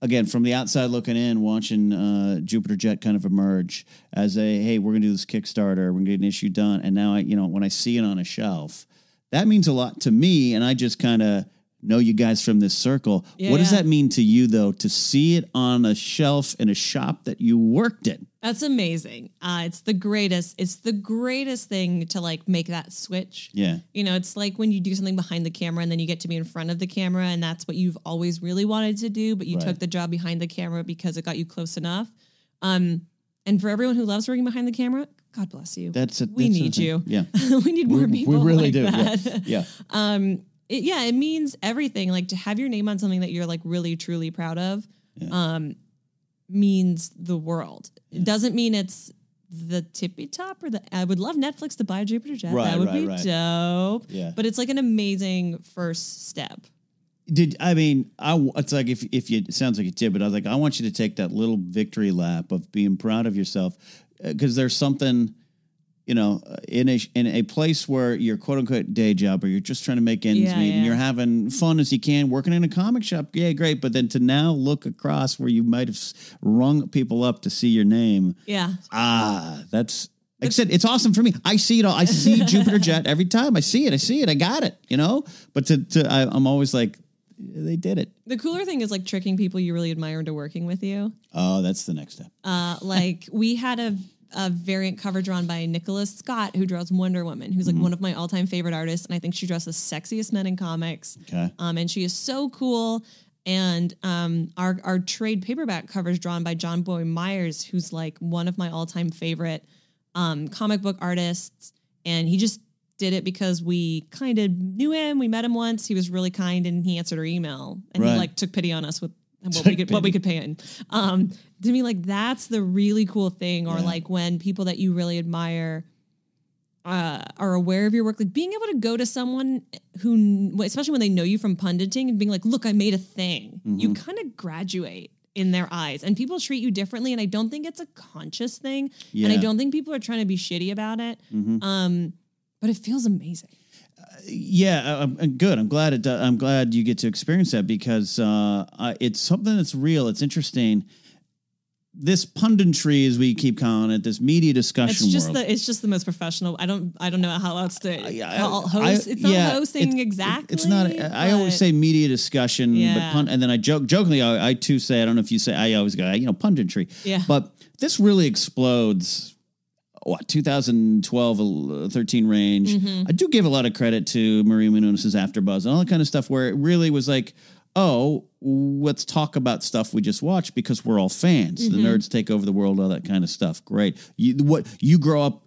Again, from the outside looking in, watching uh, Jupiter Jet kind of emerge as a hey, we're to do this Kickstarter, we're to get an issue done, and now I, you know, when I see it on a shelf, that means a lot to me, and I just kind of know you guys from this circle. what does Yeah. that mean to you, though, to see it on a shelf in a shop that you worked in? That's amazing. Uh, it's the greatest. It's the greatest thing to like make that switch. Yeah. You know, it's like when you do something behind the camera and then you get to be in front of the camera, and that's what you've always really wanted to do, but you Right. took the job behind the camera because it got you close enough. Um, and for everyone who loves working behind the camera, God bless you. That's a, we that's need you. Yeah. *laughs* we need more We- people. we really like do. That. Yeah. yeah. *laughs* um it, yeah it means everything like to have your name on something that you're like really truly proud of um means the world it doesn't mean it's the tippy top or the i would love netflix to buy jupiter jet Right, that would right, be right. dope Yeah. but it's like an amazing first step Did I mean? I it's like if if you it sounds like you did, but I was like, I want you to take that little victory lap of being proud of yourself because there's something, you know, uh, in a in a place where your quote unquote day job or you're just trying to make ends Yeah, meet and you're having fun as you can, working in a comic shop, yeah, great. But then to now look across where you might have rung people up to see your name, yeah ah, that's. Like I said, it's awesome for me. I see it all. I see *laughs* Jupiter Jet every time. I see it. I see it. I got it. You know. But to, to I, I'm always like, they did it. The cooler thing is like tricking people you really admire into working with you. Oh, that's the next step. Uh, like we had a, a variant cover drawn by Nicola Scott, who draws Wonder Woman, who's like Mm-hmm. one of my all time favorite artists, and I think she draws the sexiest men in comics. Okay. Um, and she is so cool. And um, our our trade paperback cover is drawn by Jonboy Meyers, who's like one of my all time favorite um, comic book artists. And he just did it because we kind of knew him. We met him once. He was really kind, and he answered our email, and Right. he like took pity on us with what we could what we could pay in. Um, to me, like that's the really cool thing, or Yeah. like when people that you really admire uh, are aware of your work, like being able to go to someone who, especially when they know you from punditing, and being like, "Look, I made a thing." You Mm-hmm. kind of graduate in their eyes, and people treat you differently. And I don't think it's a conscious thing, and I Mm-hmm. don't think people are trying to be shitty about it. Um, but it feels amazing. Yeah, uh, um, I'm I'm good. I'm glad it. Uh, I'm glad you get to experience that because uh, I, it's something that's real. It's interesting. This punditry, as we keep calling it, this media discussion It's just world. the it's just the most professional. I don't I don't know how else to I- call I- host. it's not yeah, hosting it's- exactly. It's not. I always say media discussion, but pun, and then I joke jokingly. I, I too say I don't know if you say. I always go, you know, punditry. Yeah. But this really explodes. What 2012, uh, 13 range. Mm-hmm. I do give a lot of credit to Maria Menounos' AfterBuzz and all that kind of stuff, where it really was like, oh, let's talk about stuff we just watched because we're all fans. Mm-hmm. The nerds take over the world, all that kind of stuff. Great. You what you grow up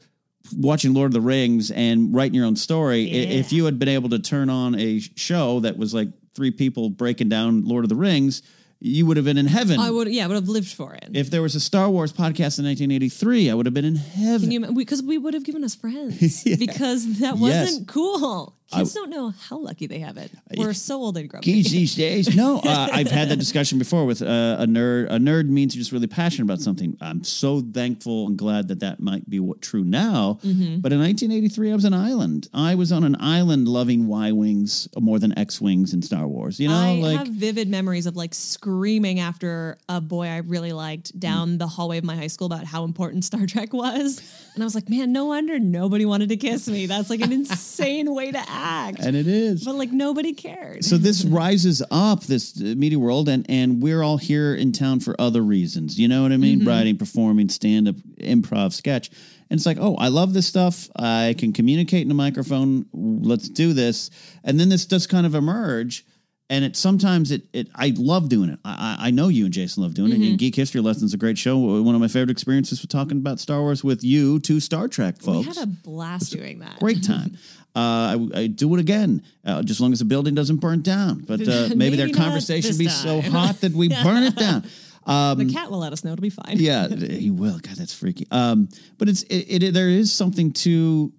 watching Lord of the Rings and writing your own story. I- If you had been able to turn on a show that was like three people breaking down Lord of the Rings, you would have been in heaven. I would yeah, I would have lived for it. if there was a Star Wars podcast in 1983, I would have been in heaven. Because we, would have given us friends *laughs* because that wasn't cool. Kids don't know how lucky they have it. We're so old and grumpy. Kids these days, no. *laughs* Uh, I've had that discussion before with uh, a nerd. A nerd means you're just really passionate about something. I'm so thankful and glad that that might be what true now. Mm-hmm. But in 1983, I was an island. I was on an island loving Y wings more than X wings in Star Wars. You know, I like have vivid memories of like screaming after a boy I really liked down the hallway of my high school about how important Star Trek was. And I was like, man, no wonder nobody wanted to kiss me. That's like an *laughs* insane way to act. And it is. but like nobody cared. so this *laughs* rises up this uh, media world and and we're all here in town for other reasons you know what i mean Mm-hmm. writing performing stand up improv sketch and it's like oh i love this stuff i can communicate in a microphone let's do this and then this does kind of emerge and it sometimes it, it I love doing it. I, I know you and Jason love doing it. Mm-hmm. And Geek History Lessons a great show. One of my favorite experiences was talking about Star Wars with you, two Star Trek folks. we had a blast doing that. great time. *laughs* Uh, I, I do it again, uh, just as long as the building doesn't burn down. But uh, maybe, *laughs* Maybe their conversation be so hot that we burn it down. *laughs* the cat will let us know. It'll be fine. Yeah, *laughs* he will. God, that's freaky. Um, but it's it, it. There is something to.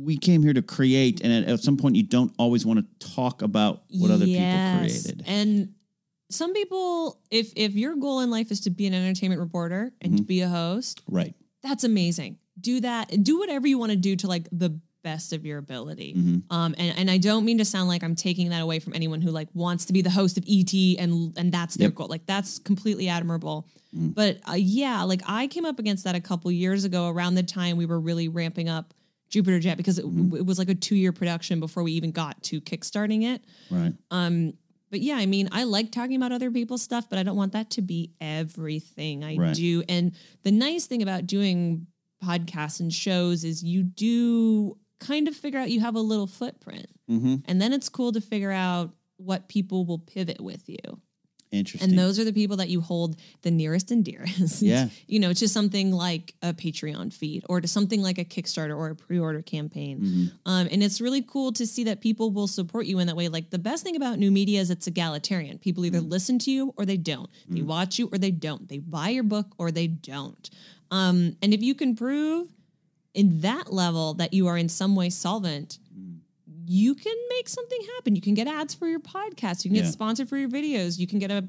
We came here to create, and at, at some point, you don't always want to talk about what other people created. And some people, if if your goal in life is to be an entertainment reporter and Mm-hmm. to be a host, Right. that's amazing. Do that. Do whatever you want to do to like the best of your ability. Mm-hmm. Um, and, and I don't mean to sound like I'm taking that away from anyone who like wants to be the host of ET and and that's their Yep. goal. Like that's completely admirable. Mm. But uh, yeah, like I came up against that a couple years ago around the time we were really ramping up Jupiter Jet because it, Mm-hmm. it was like a two year production before we even got to kickstarting it. Right. Um, but yeah, I mean, I like talking about other people's stuff, but I don't want that to be everything I Right. do. And the nice thing about doing podcasts and shows is you do kind of figure out you have a little footprint. Mm-hmm. And then it's cool to figure out what people will pivot with you. Interesting. And those are the people that you hold the nearest and dearest. Yeah. *laughs* you know, to something like a Patreon feed or to something like a Kickstarter or a pre order campaign. Mm-hmm. Um, and it's really cool to see that people will support you in that way. Like the best thing about new media is it's egalitarian. People either Mm. listen to you or they don't. They watch you or they don't. They buy your book or they don't. Um, and if you can prove in that level that you are in some way solvent, you can make something happen. You can get ads for your podcast. You can Yeah. get sponsored for your videos. You can get a,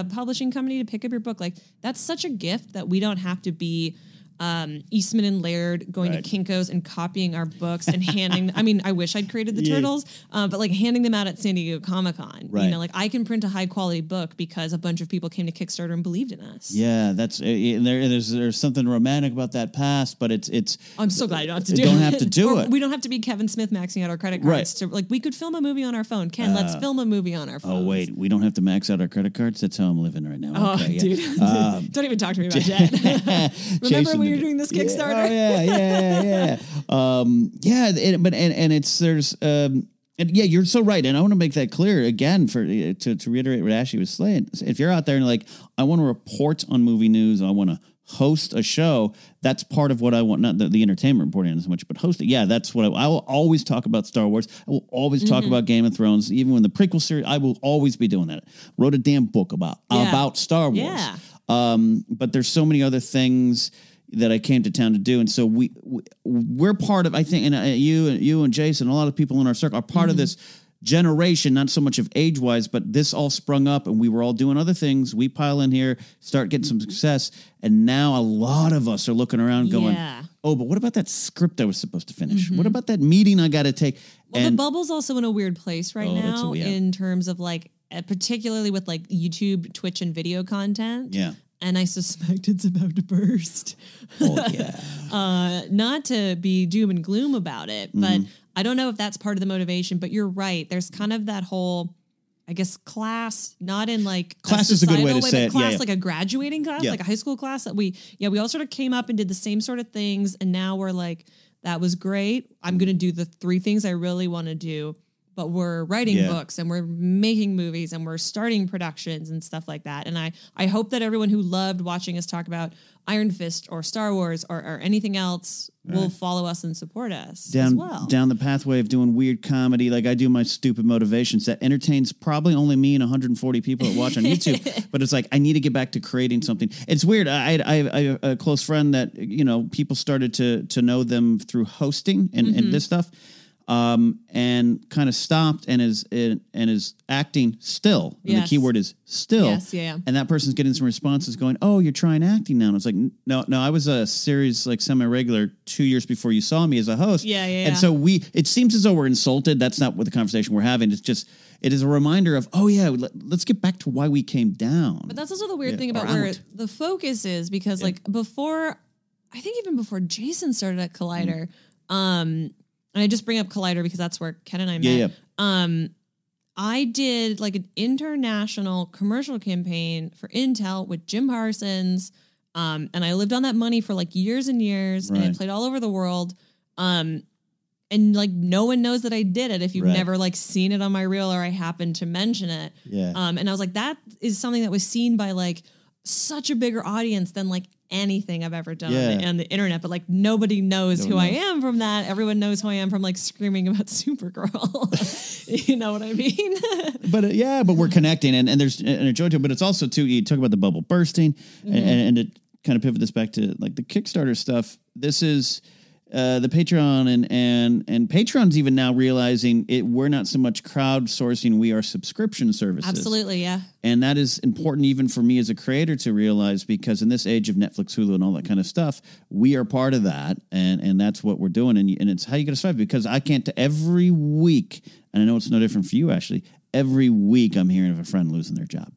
a publishing company to pick up your book. Like that's such a gift that we don't have to be um, Eastman and Laird going Right. to Kinko's and copying our books and handing. I mean, I wish I'd created the Yeah. turtles, uh, but like handing them out at San Diego Comic Con. Right. You know, like I can print a high quality book because a bunch of people came to Kickstarter and believed in us. Yeah, that's uh, and there, there's there's something romantic about that past, but it's it's I'm so glad I don't have to You do don't it. have to do it. We don't have to be Kevin Smith maxing out our credit Right. Uh, cards to like we could film a movie on our phone. Ken, let's film a movie on our phone. oh wait, we don't have to max out our credit cards. That's how I'm living right now. Oh, okay, yeah. dude. *laughs* Um, Don't even talk to me about *laughs* that. *laughs* Remember Chasing when you were doing this Yeah, Kickstarter? oh, yeah, yeah, yeah, yeah. *laughs* um, yeah, it, but and, and it's there's um, and yeah, you're so right, and I want to make that clear again for uh, to, to reiterate what Ashley was saying. If you're out there and like, I want to report on movie news, I want to host a show. That's part of what I want, not the, the entertainment reporting so much, but hosting. Yeah, that's what I, I will always talk about. Star Wars. I will always Mm-hmm. talk about Game of Thrones, even when the prequel series. I will always be doing that. Wrote a damn book about Yeah. about Star Wars. Yeah. Um, but there's so many other things that I came to town to do, and so we, we we're part of. I think, and uh, you and you and Jason, a lot of people in our circle are part of this generation. Not so much of age wise, but this all sprung up, and we were all doing other things. We pile in here, start getting some success, and now a lot of us are looking around, going, Yeah. "Oh, but what about that script I was supposed to finish? What about that meeting I got to take?" Well, and the bubble's also in a weird place right Oh, now a- yeah. in terms of like, uh, particularly with like YouTube, Twitch, and video content. yeah, And I suspect *laughs* it's about to burst. oh yeah, *laughs* uh, not to be doom and gloom about it, but Mm-hmm. I don't know if that's part of the motivation. But you're right. There's kind of that whole, I guess, class, not in like a Class is a good way to but say it. Yeah, Class yeah. like a graduating class, Yeah. like a high school class that we, yeah, we all sort of came up and did the same sort of things, and now we're like, that was great. I'm gonna do the three things I really want to do. But we're writing Yeah. books and we're making movies and we're starting productions and stuff like that. And I, I hope that everyone who loved watching us talk about Iron Fist or Star Wars or, or anything else will follow us and support us as down well. down the pathway of doing weird comedy like I do my stupid motivations that entertains probably only me and 140 people that watch on YouTube *laughs* but it's like I need to get back to creating something it's weird I I, I have a close friend that you know people started to to know them through hosting and, Mm-hmm. and this stuff um and kind of stopped and is and is acting still and the key word is still Yes, yeah, yeah. and that person's getting some responses going, "Oh, you're trying acting now." And it's like, "No, no, I was a series like semi-regular 2 years before you saw me as a host." Yeah, yeah, And yeah. so we it seems as though we're insulted. That's not what the conversation we're having. It's just it is a reminder of, "Oh yeah, let, us get back to why we came down." But that's also the weird Yeah, thing about where the focus is because like before I think even before Jason started at Collider, um and I just bring up Collider because that's where Ken and I met. Yeah, yeah. Um I did like an international commercial campaign for Intel with Jim Parsons. Um, and I lived on that money for like years and years Right. and I played all over the world. Um, and like no one knows that I did it if you've Right. never like seen it on my reel or I happened to mention it. Yeah. Um, and I was like, that is something that was seen by like such a bigger audience than like anything I've ever done Yeah. on, the, on the internet. But like nobody knows No who one I am from that. Everyone knows who I am from like screaming about *laughs* Supergirl. *laughs* you know what I mean? *laughs* but uh, yeah, but we're connecting, and, and there's and a joy to it. But it's also too. You talk about the bubble bursting, and, and, and to kind of pivot this back to like the Kickstarter stuff. This is uh, the Patreon, and and and Patreon's even now realizing it. We're not so much crowdsourcing; we are subscription services. Absolutely, yeah. And that is important even for me as a creator to realize because in this age of Netflix, Hulu, and all that kind of stuff, we are part of that. And and that's what we're doing. And, and it's how you got to survive because I can't, every week, and I know it's no different for you, Ashley, every week I'm hearing of a friend losing their job.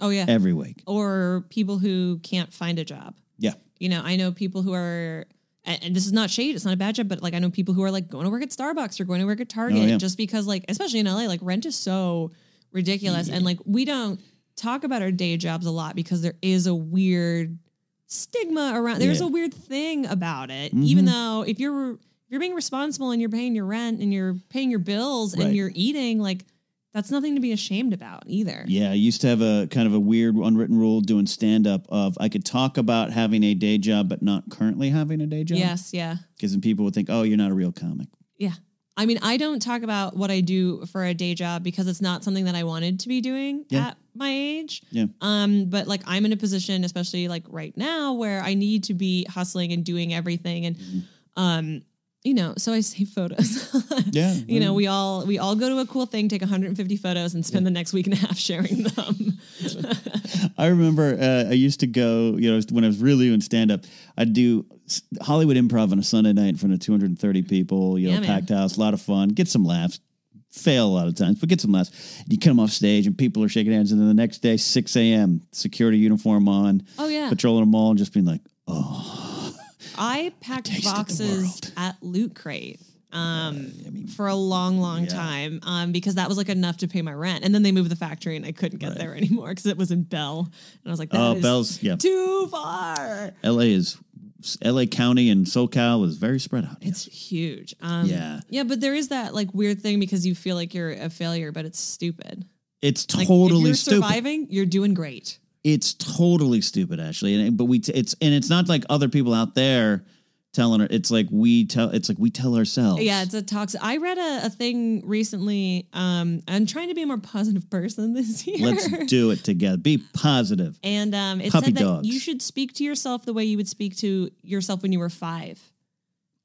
Oh yeah. Every week. or people who can't find a job. Yeah. You know, I know people who are and and this is not shade, it's not a bad job, but like I know people who are like going to work at Starbucks or going to work at oh, Target Oh, yeah. just because like especially in LA, like rent is so ridiculous. And like we don't talk about our day jobs a lot because there is a weird stigma around there's Yeah. a weird thing about it. Even mm-hmm. though if you're if you're being responsible and you're paying your rent and you're paying your bills Right. and you're eating, like that's nothing to be ashamed about either. Yeah, I used to have a kind of a weird unwritten rule doing stand up of I could talk about having a day job, but not currently having a day job. Yes, yeah. Because then people would think, oh, you're not a real comic. Yeah. I mean, I don't talk about what I do for a day job because it's not something that I wanted to be doing Yeah. at my age. Yeah. Um, but like I'm in a position, especially like right now, where I need to be hustling and doing everything and Mm-hmm. um, you know, so I save photos. *laughs* Yeah, you know, we all we all go to a cool thing, take 150 photos, and spend the next week and a half sharing them. *laughs* I remember uh, I used to go, you know, when I was really doing stand up, I'd do Hollywood improv on a Sunday night in front of 230 people, you know, Yeah, man. packed house, a lot of fun, get some laughs. Fail a lot of times, but get some laughs. You come off stage and people are shaking hands, and then the next day, 6 a.m., security uniform on, Oh yeah. patrolling the mall, and just being like, oh, I packed taste of the boxes at Loot Crate um, for a long, long yeah. time um, because that was like enough to pay my rent. And then they moved the factory and I couldn't get there anymore because it was in Bell. And I was like, that Oh, is Bell's- yeah. too far. LA is, LA County and SoCal is very spread out. It's huge. Um, Yeah. Yeah, but there is that like weird thing because you feel like you're a failure, but it's stupid. It's Like, totally if you're stupid. surviving, you're doing great. It's totally stupid actually and but we t- it's and it's not like other people out there telling her it's like we tell it's like we tell ourselves Yeah, it's a toxic. I read a, a thing recently. Um, I'm trying to be a more positive person *laughs* this year. let's do it together be positive. And um, it Puppy said that you should speak to yourself the way you would speak to yourself when you were five.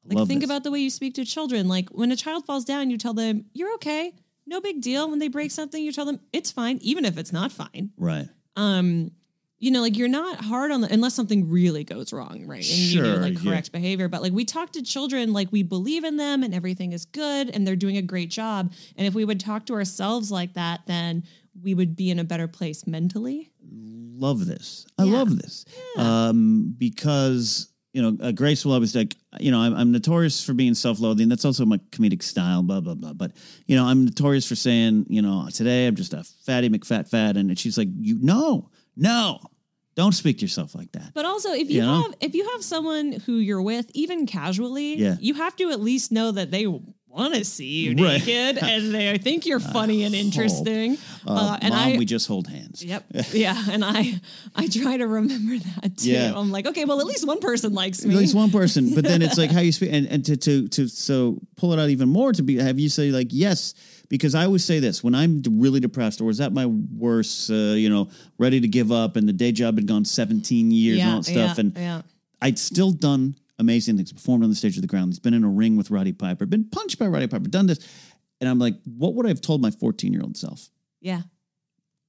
Like Love think this. about the way you speak to children. Like when a child falls down, you tell them you're okay, no big deal. When they break something, you tell them it's fine, even if it's not fine. right Um, you know, like you're not hard on the unless something really goes wrong, right? And you Sure, need like yeah. correct behavior. But like we talk to children like we believe in them and everything is good and they're doing a great job. And if we would talk to ourselves like that, then we would be in a better place mentally. love this i Yeah. love this Yeah. um because you know uh, grace will always like you know I'm, I'm notorious for being self-loathing that's also my comedic style blah blah blah but you know i'm notorious for saying you know today i'm just a fatty mcfat fat and she's like you no no don't speak to yourself like that But also, if you, You know? have if you have someone who you're with, even casually, Yeah. you have to at least know that they want to see you *laughs* Right. naked *laughs* and they think you're funny and interesting. uh, and mom I, we just hold hands Yep. *laughs* Yeah. And I I try to remember that too. Yeah. I'm like, okay, well, at least one person likes me. at least one person but then it's like how you speak and, and to, to to so pull it out even more to be have you say like yes because i always say this when i'm really depressed or was that my worst uh, you know ready to give up and the day job had gone 17 years and all that stuff yeah, and yeah. i'd still done amazing things performed on the stage of the ground he's been in a ring with roddy piper been punched by roddy piper done this and i'm like what would i have told my 14 year old self Yeah.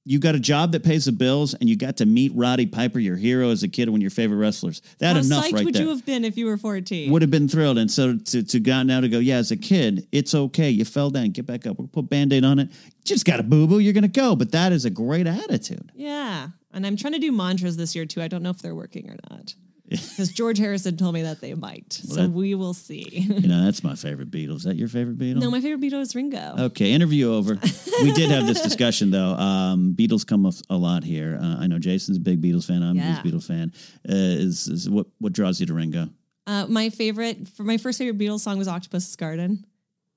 you got a job that pays the bills and you got to meet roddy piper your hero as a kid one of your favorite wrestlers that How enough psyched right would there you have been if you were 14? would have been thrilled. And so to, to go now to go, yeah, as a kid, it's okay. You fell down, get back up. We'll put band-aid on it. Just got a boo-boo, you're gonna go. But that is a great attitude. yeah. And I'm trying to do mantras this year too. I don't know if they're working or not. *laughs* Because George Harrison told me that they might. so that- we will see. You know, that's my favorite Beatles. Is that your favorite Beatles? no, my favorite Beatles is Ringo. Okay, interview over. we did have this discussion though. Um, Beatles come up a lot here. Uh, I know Jason's a big Beatles fan. I'm Yeah. a big Beatles fan. Uh, is, is what what draws you to Ringo? Uh, my favorite, for my first favorite Beatles song was Octopus's Garden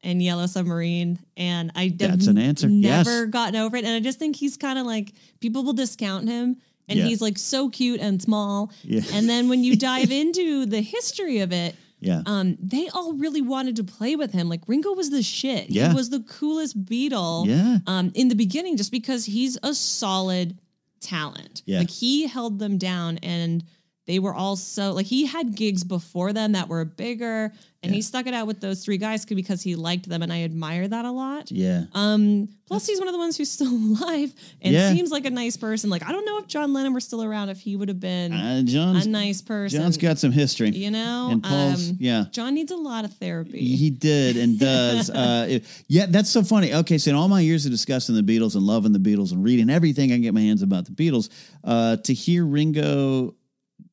and Yellow Submarine. And I That's an answer. Yes. never gotten over it. And I just think he's kind of like, people will discount him. And Yeah. he's like so cute and small. Yeah. And then when you *laughs* dive into the history of it, Yeah. um, they all really wanted to play with him. Like Ringo was the shit. Yeah. He was the coolest Beatle. Yeah. Um, in the beginning, just because he's a solid talent. Yeah. Like he held them down and they were all so like he had gigs before them that were bigger and he stuck it out with those three guys because he liked them and I admire that a lot. yeah. Um, plus he's one of the ones who's *laughs* still alive and Yeah. seems like a nice person. Like I don't know if John Lennon were still around if he would have been Uh, John's a nice person. John's got some history. you know, and Paul's um, yeah. John needs a lot of therapy. He did and *laughs* does. uh, it- yeah, that's so funny. Okay, so in all my years of discussing the Beatles and loving the Beatles and reading everything I can get my hands about the Beatles, uh, to hear Ringo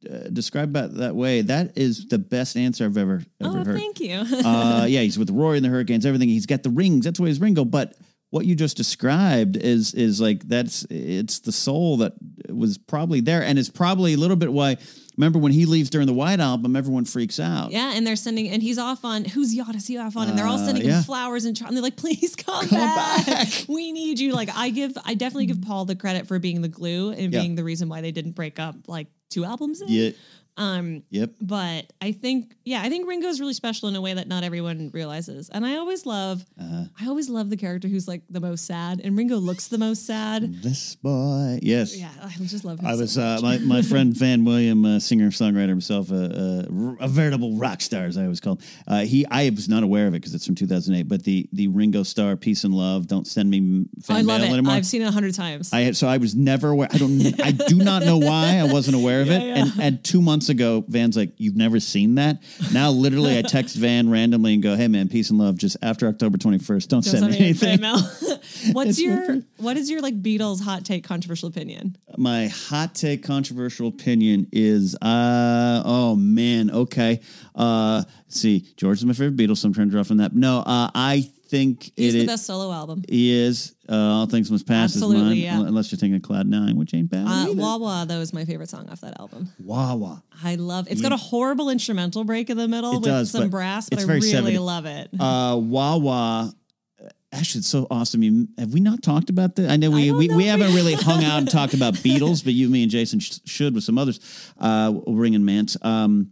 uh, described that that way, that is the best answer I've ever ever oh, heard. thank you. *laughs* uh, yeah, he's with Roy and the Hurricanes, everything. He's got the rings. That's why he's Ringo. But what you just described is is like that's it's the soul that was probably there, and it's probably a little bit why. Remember when he leaves during the White Album, everyone freaks out. Yeah, and they're sending, and he's off on whose yacht is he off on? And they're all Uh, sending yeah. him flowers and, try- and they're like, "Please *laughs* come, Come back. back. *laughs* We need you." Like, I give, I definitely give Paul the credit for being the glue and Yeah. being the reason why they didn't break up like two albums in. Yeah. Um, Yep. but I think, yeah, I think Ringo is really special in a way that not everyone realizes. And I always love, Uh-huh. I always love the character who's like the most sad, and Ringo looks the most sad. This boy. Yes. Yeah, I just love him. I so was uh, my my *laughs* friend Van William, uh, singer songwriter himself, uh, uh, a veritable rock star, as I always call. Him. Uh, he I was not aware of it because it's from 2008, but the the Ringo Starr, "Peace and Love," "Don't Send Me Fan I love Mail it. Anymore." I've seen it a hundred times. I so I was never aware. I don't. I do not know why I wasn't aware of *laughs* it. Yeah, yeah. And and two months ago, Van's like, "You've never seen that?" Now, literally, I text Van randomly and go, "Hey, man, peace and love. Just after October 21st, don't, Don't send me anything." *laughs* What's It's your different. what is your like Beatles hot take controversial opinion? My hot take, controversial opinion is, uh, oh man, okay. Uh, let's see, George is my favorite Beatles, so I'm trying to draw from that. No, uh, I think He's it the best solo album. He is. Uh, all things must pass Absolutely, is mine, yeah. unless you're thinking of Cloud Nine, which ain't bad. Uh, either. Wah Wah though is my favorite song off that album. Wawa. I love. It's got a horrible instrumental break in the middle It with does, some but brass, but I really 70. love it. Uh, Wawa. Actually, it's so awesome. You, have we not talked about this? I know we don't we, know we haven't really *laughs* hung out and talked about Beatles, but you, me, and Jason sh- should with some others. Uh, Ring and Mance. Um,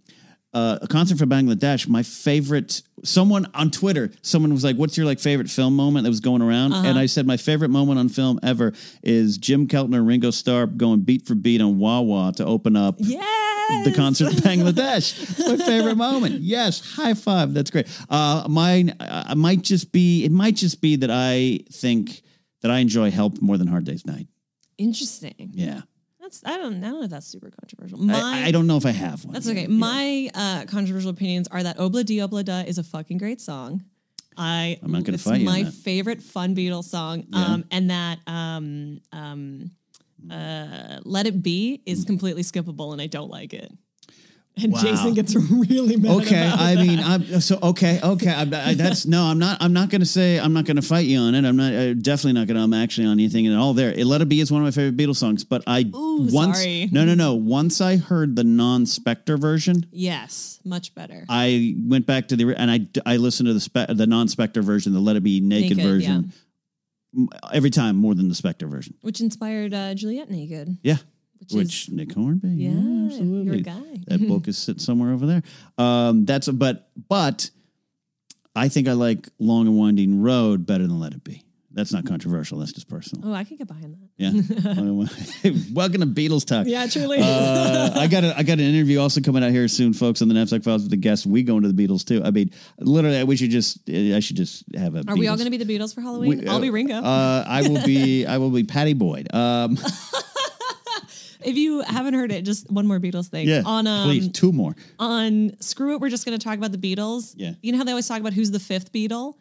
uh, a concert for Bangladesh. My favorite. Someone on Twitter, someone was like, "What's your like favorite film moment that was going around?" Uh-huh. And I said, "My favorite moment on film ever is Jim Keltner, Ringo Starr going beat for beat on Wawa to open up yes. the concert in *laughs* Bangladesh. my favorite moment. *laughs* Yes, high five. That's great. Uh, mine uh, might just be. It might just be that I think that I enjoy Help more than Hard Day's Night. Interesting. Yeah, That's I don't, I don't know if that's super controversial. My, I, I don't know if I have one. That's okay. Yeah. My uh, controversial opinions are that Obla Di Obla Da is a fucking great song. I I'm not gonna it's fight you on my that. favorite fun Beatles song. Yeah. Um, and that um, um, uh, Let It Be is completely skippable and I don't like it. And Wow. Jason gets *laughs* really mad. Okay, I that. mean, I'm so okay, okay. I, I, that's no, I'm not. I'm not going to say I'm not going to fight you on it. I'm not. Uh, definitely not going to. I'm actually on anything at all. There, it "Let It Be" is one of my favorite Beatles songs. But I Ooh, once, sorry. no, no, no. Once I heard the non-Spector version, yes, much better. I went back to the and I I listened to the spe- the non Spector version, the Let It Be Naked, Naked, version, m- every time more than the Spector version. which inspired uh, Juliet Naked. Yeah, Which, which, is Nick Hornby, yeah, Yeah, absolutely. your guy. That book is sitting somewhere over there. Um, that's a, but but I think I like Long and Winding Road better than Let It Be. That's not controversial. That's just personal. oh, I can get behind that. Yeah. *laughs* *laughs* Welcome to Beatles talk. Yeah, truly. Uh, I got a, I got an interview also coming out here soon, folks, on the Napzok Files with the guests. We go into the Beatles too. I mean, literally, I we should just I should just have a. Are we all going to be the Beatles for Halloween? We- I'll uh, be Ringo. Uh, I will be I will be Pattie Boyd. Um, *laughs* if you haven't heard it, just one more Beatles thing. yeah, on um, please two more. on Screw It, we're just going to talk about the Beatles. Yeah. You know how they always talk about who's the fifth Beatle?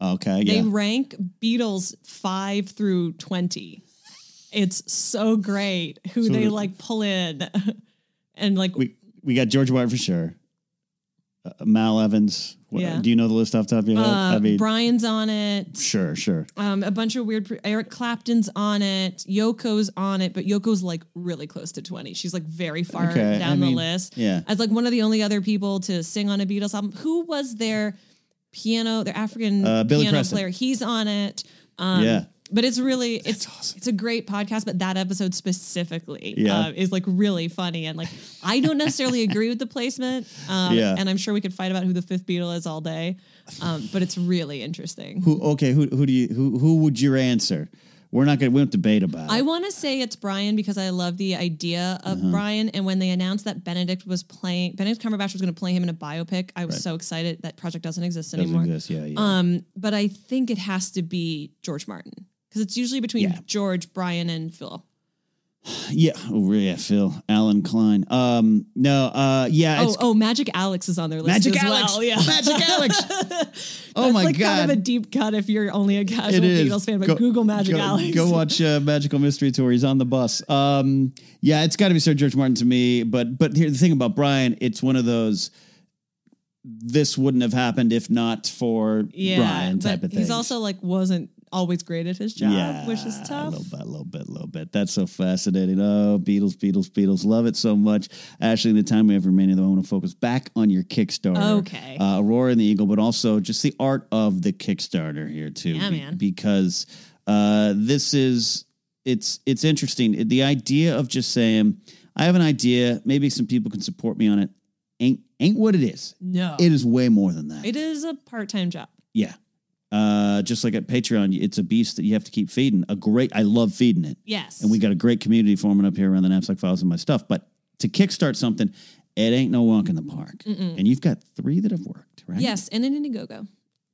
Okay, They yeah. rank Beatles five through 20. It's so great who So they like pull in. *laughs* and like, we we got George White for sure. Uh, Mal Evans. What- Yeah. Do you know the list off the top of your head? uh, I mean, Brian's on it. sure, sure. Um, a bunch of weird. Pre- Eric Clapton's on it. Yoko's on it, but Yoko's like really close to twenty. She's like very far Okay, I down mean, the list. yeah. as like one of the only other people to sing on a Beatles album. Who was their piano? Their African Uh, piano Preston. player. He's on it. Um, Yeah. But it's really it's awesome. it's a great podcast, but that episode specifically Yeah. uh, is like really funny and like I don't necessarily *laughs* agree with the placement, um, Yeah. and I'm sure we could fight about who the fifth Beatle is all day, um, but it's really interesting. Who? Okay, who who do you who who would your answer? We're not gonna we don't debate about it. I want to say it's Brian because I love the idea of Uh-huh. Brian. And when they announced that Benedict was playing, Benedict Cumberbatch was going to play him in a biopic, I was so excited. That project doesn't exist Doesn't anymore. exist. Yeah, yeah. Um, but I think it has to be George Martin because it's usually between Yeah. George, Brian, and Phil. yeah. Oh, yeah. Phil Allen Klein. Um. No. Uh. Yeah. Oh, oh, Magic Alex is on their list Magic as Alex. well. Yeah, Magic Alex. *laughs* oh That's my like god. kind of a deep cut if you're only a casual. Beatles fan. But Go- Google Magic go, Alex. Go *laughs* watch uh, Magical Mystery Tour. He's on the bus. Um, yeah, it's got to be Sir George Martin to me. But but here the thing about Brian, it's one of those. This wouldn't have happened if not for yeah, Brian type of thing. he's also like wasn't always great at his job, which is tough. A little bit, a little bit, a little bit. That's so fascinating. Oh, Beatles, Beatles, Beatles. Love it so much. Ashley, in the time we have remaining, though, I want to focus back on your Kickstarter. Okay. Uh, Aurora and the Eagle, but also just the art of the Kickstarter here, too. Yeah, man. Because uh, this is, it's, it's interesting. The idea of just saying, I have an idea, maybe some people can support me on it, ain't, ain't what it is. No, It is way more than that. it is a part time job. Yeah. Uh, just like at Patreon, it's a beast that you have to keep feeding. A great, I love feeding it. Yes. And we got a great community forming up here around the Napzok Files and my stuff. But to kickstart something, it ain't no walk in the park. And you've got three that have worked, right? Yes, and an Indiegogo.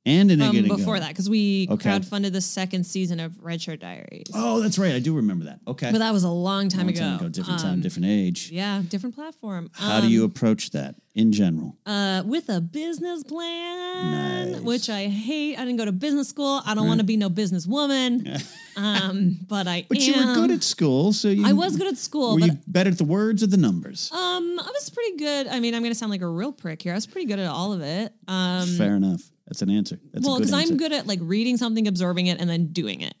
And an Um, Indiegogo. before that, because we Okay. crowdfunded the second season of Red Shirt Diaries. Oh, that's right. I do remember that. Okay. But that was a long time Long ago. time ago, different time, Um, different age. Yeah, different platform. How do Um, you approach that in general? Uh, with a business plan, Nice. which I hate. I didn't go to business school. I don't want to be no businesswoman. *laughs* um, but I But am. you were good at school, so you. I was good at school, Were but you better at the words or the numbers? um, I was pretty good. I mean, I'm going to sound like a real prick here. I was pretty good at all of it. Um, Fair enough. That's an answer. That's well, because. I'm good at like reading something, absorbing it, and then doing it.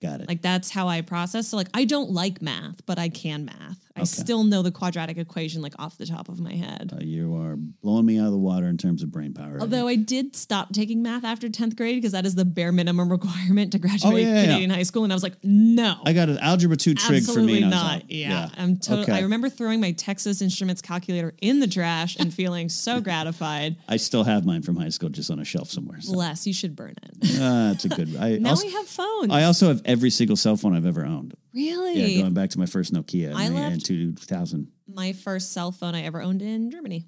Got it. Like that's how I process. So like I don't like math, but I can math. I Okay. still know the quadratic equation like off the top of my head. Uh, you are blowing me out of the water in terms of brain power. Although I did stop taking math after 10th grade because that is the bare minimum *laughs* requirement to graduate Oh, yeah, yeah, Canadian high school. And I was like, no. I got an algebra two trig for Absolutely me. and not. like, yeah. I'm to- Okay. I remember throwing my Texas Instruments calculator in the trash and feeling so *laughs* gratified. I still have mine from high school just on a shelf somewhere. So. Bless, you should burn it. Ah, that's a good. I *laughs* now also, we have phones. I also have every single cell phone I've ever owned. Really? Yeah, going back to my first Nokia I in, in left- 2000. my first cell phone I ever owned in Germany.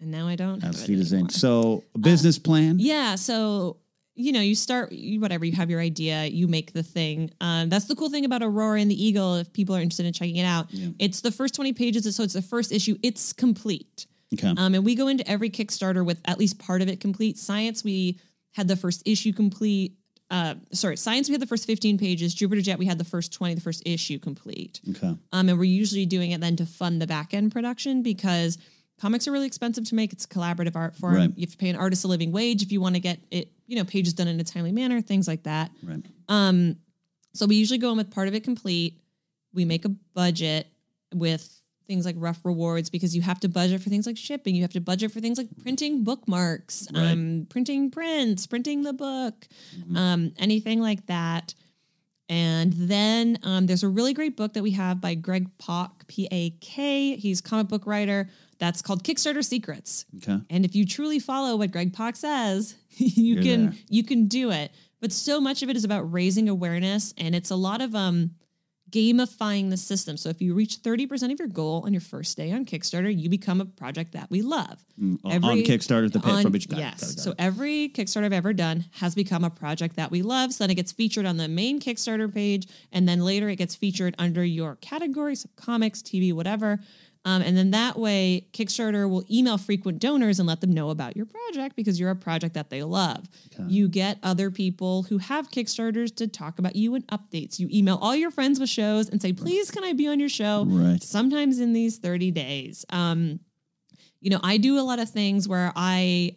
And now I don't have it anymore. So, a business plan. Yeah. So, you know, you start, you- whatever, you have your idea, you make the thing. Um, that's the cool thing about Aurora and the Eagle. If people are interested in checking it out, it's the first 20 pages. So it's the first issue. It's complete. Okay. Um, and we go into every Kickstarter with at least part of it complete. Science, we had the first issue complete. Uh, sorry, Science, we had the first 15 pages. Jupiter Jet, we had the first 20, the first issue complete. okay. Um, and we're usually doing it then to fund the back end production because comics are really expensive to make. It's a collaborative art form. Right. You have to pay an artist a living wage if you want to get it, you know, pages done in a timely manner, things like that. Right. Um, so we usually go in with part of it complete. We make a budget with things like rough rewards because you have to budget for things like shipping. You have to budget for things like printing bookmarks, um, printing prints, printing the book, um, anything like that. And then um, there's a really great book that we have by Greg Pak, P A K. He's a comic book writer. That's called Kickstarter Secrets. Okay. And if you truly follow what Greg Pak says, *laughs* you You're can there. you can do it. But so much of it is about raising awareness, and it's a lot of um gamifying the system. So if you reach 30% of your goal on your first day on Kickstarter, you become a project that we love. Mm, on Kickstarter, the pay on- for which got it, yes. got it, got so every Kickstarter I've ever done has become a project that we love. So then it gets featured on the main Kickstarter page, and then later it gets featured under your categories, so comics, TV, whatever. Um, and then that way, Kickstarter will email frequent donors and let them know about your project because you're a project that they love. You get other people who have Kickstarters to talk about you and updates. You email all your friends with shows and say, please, can I be on your show? Right. Sometimes in these 30 days. Um, you know, I do a lot of things where I,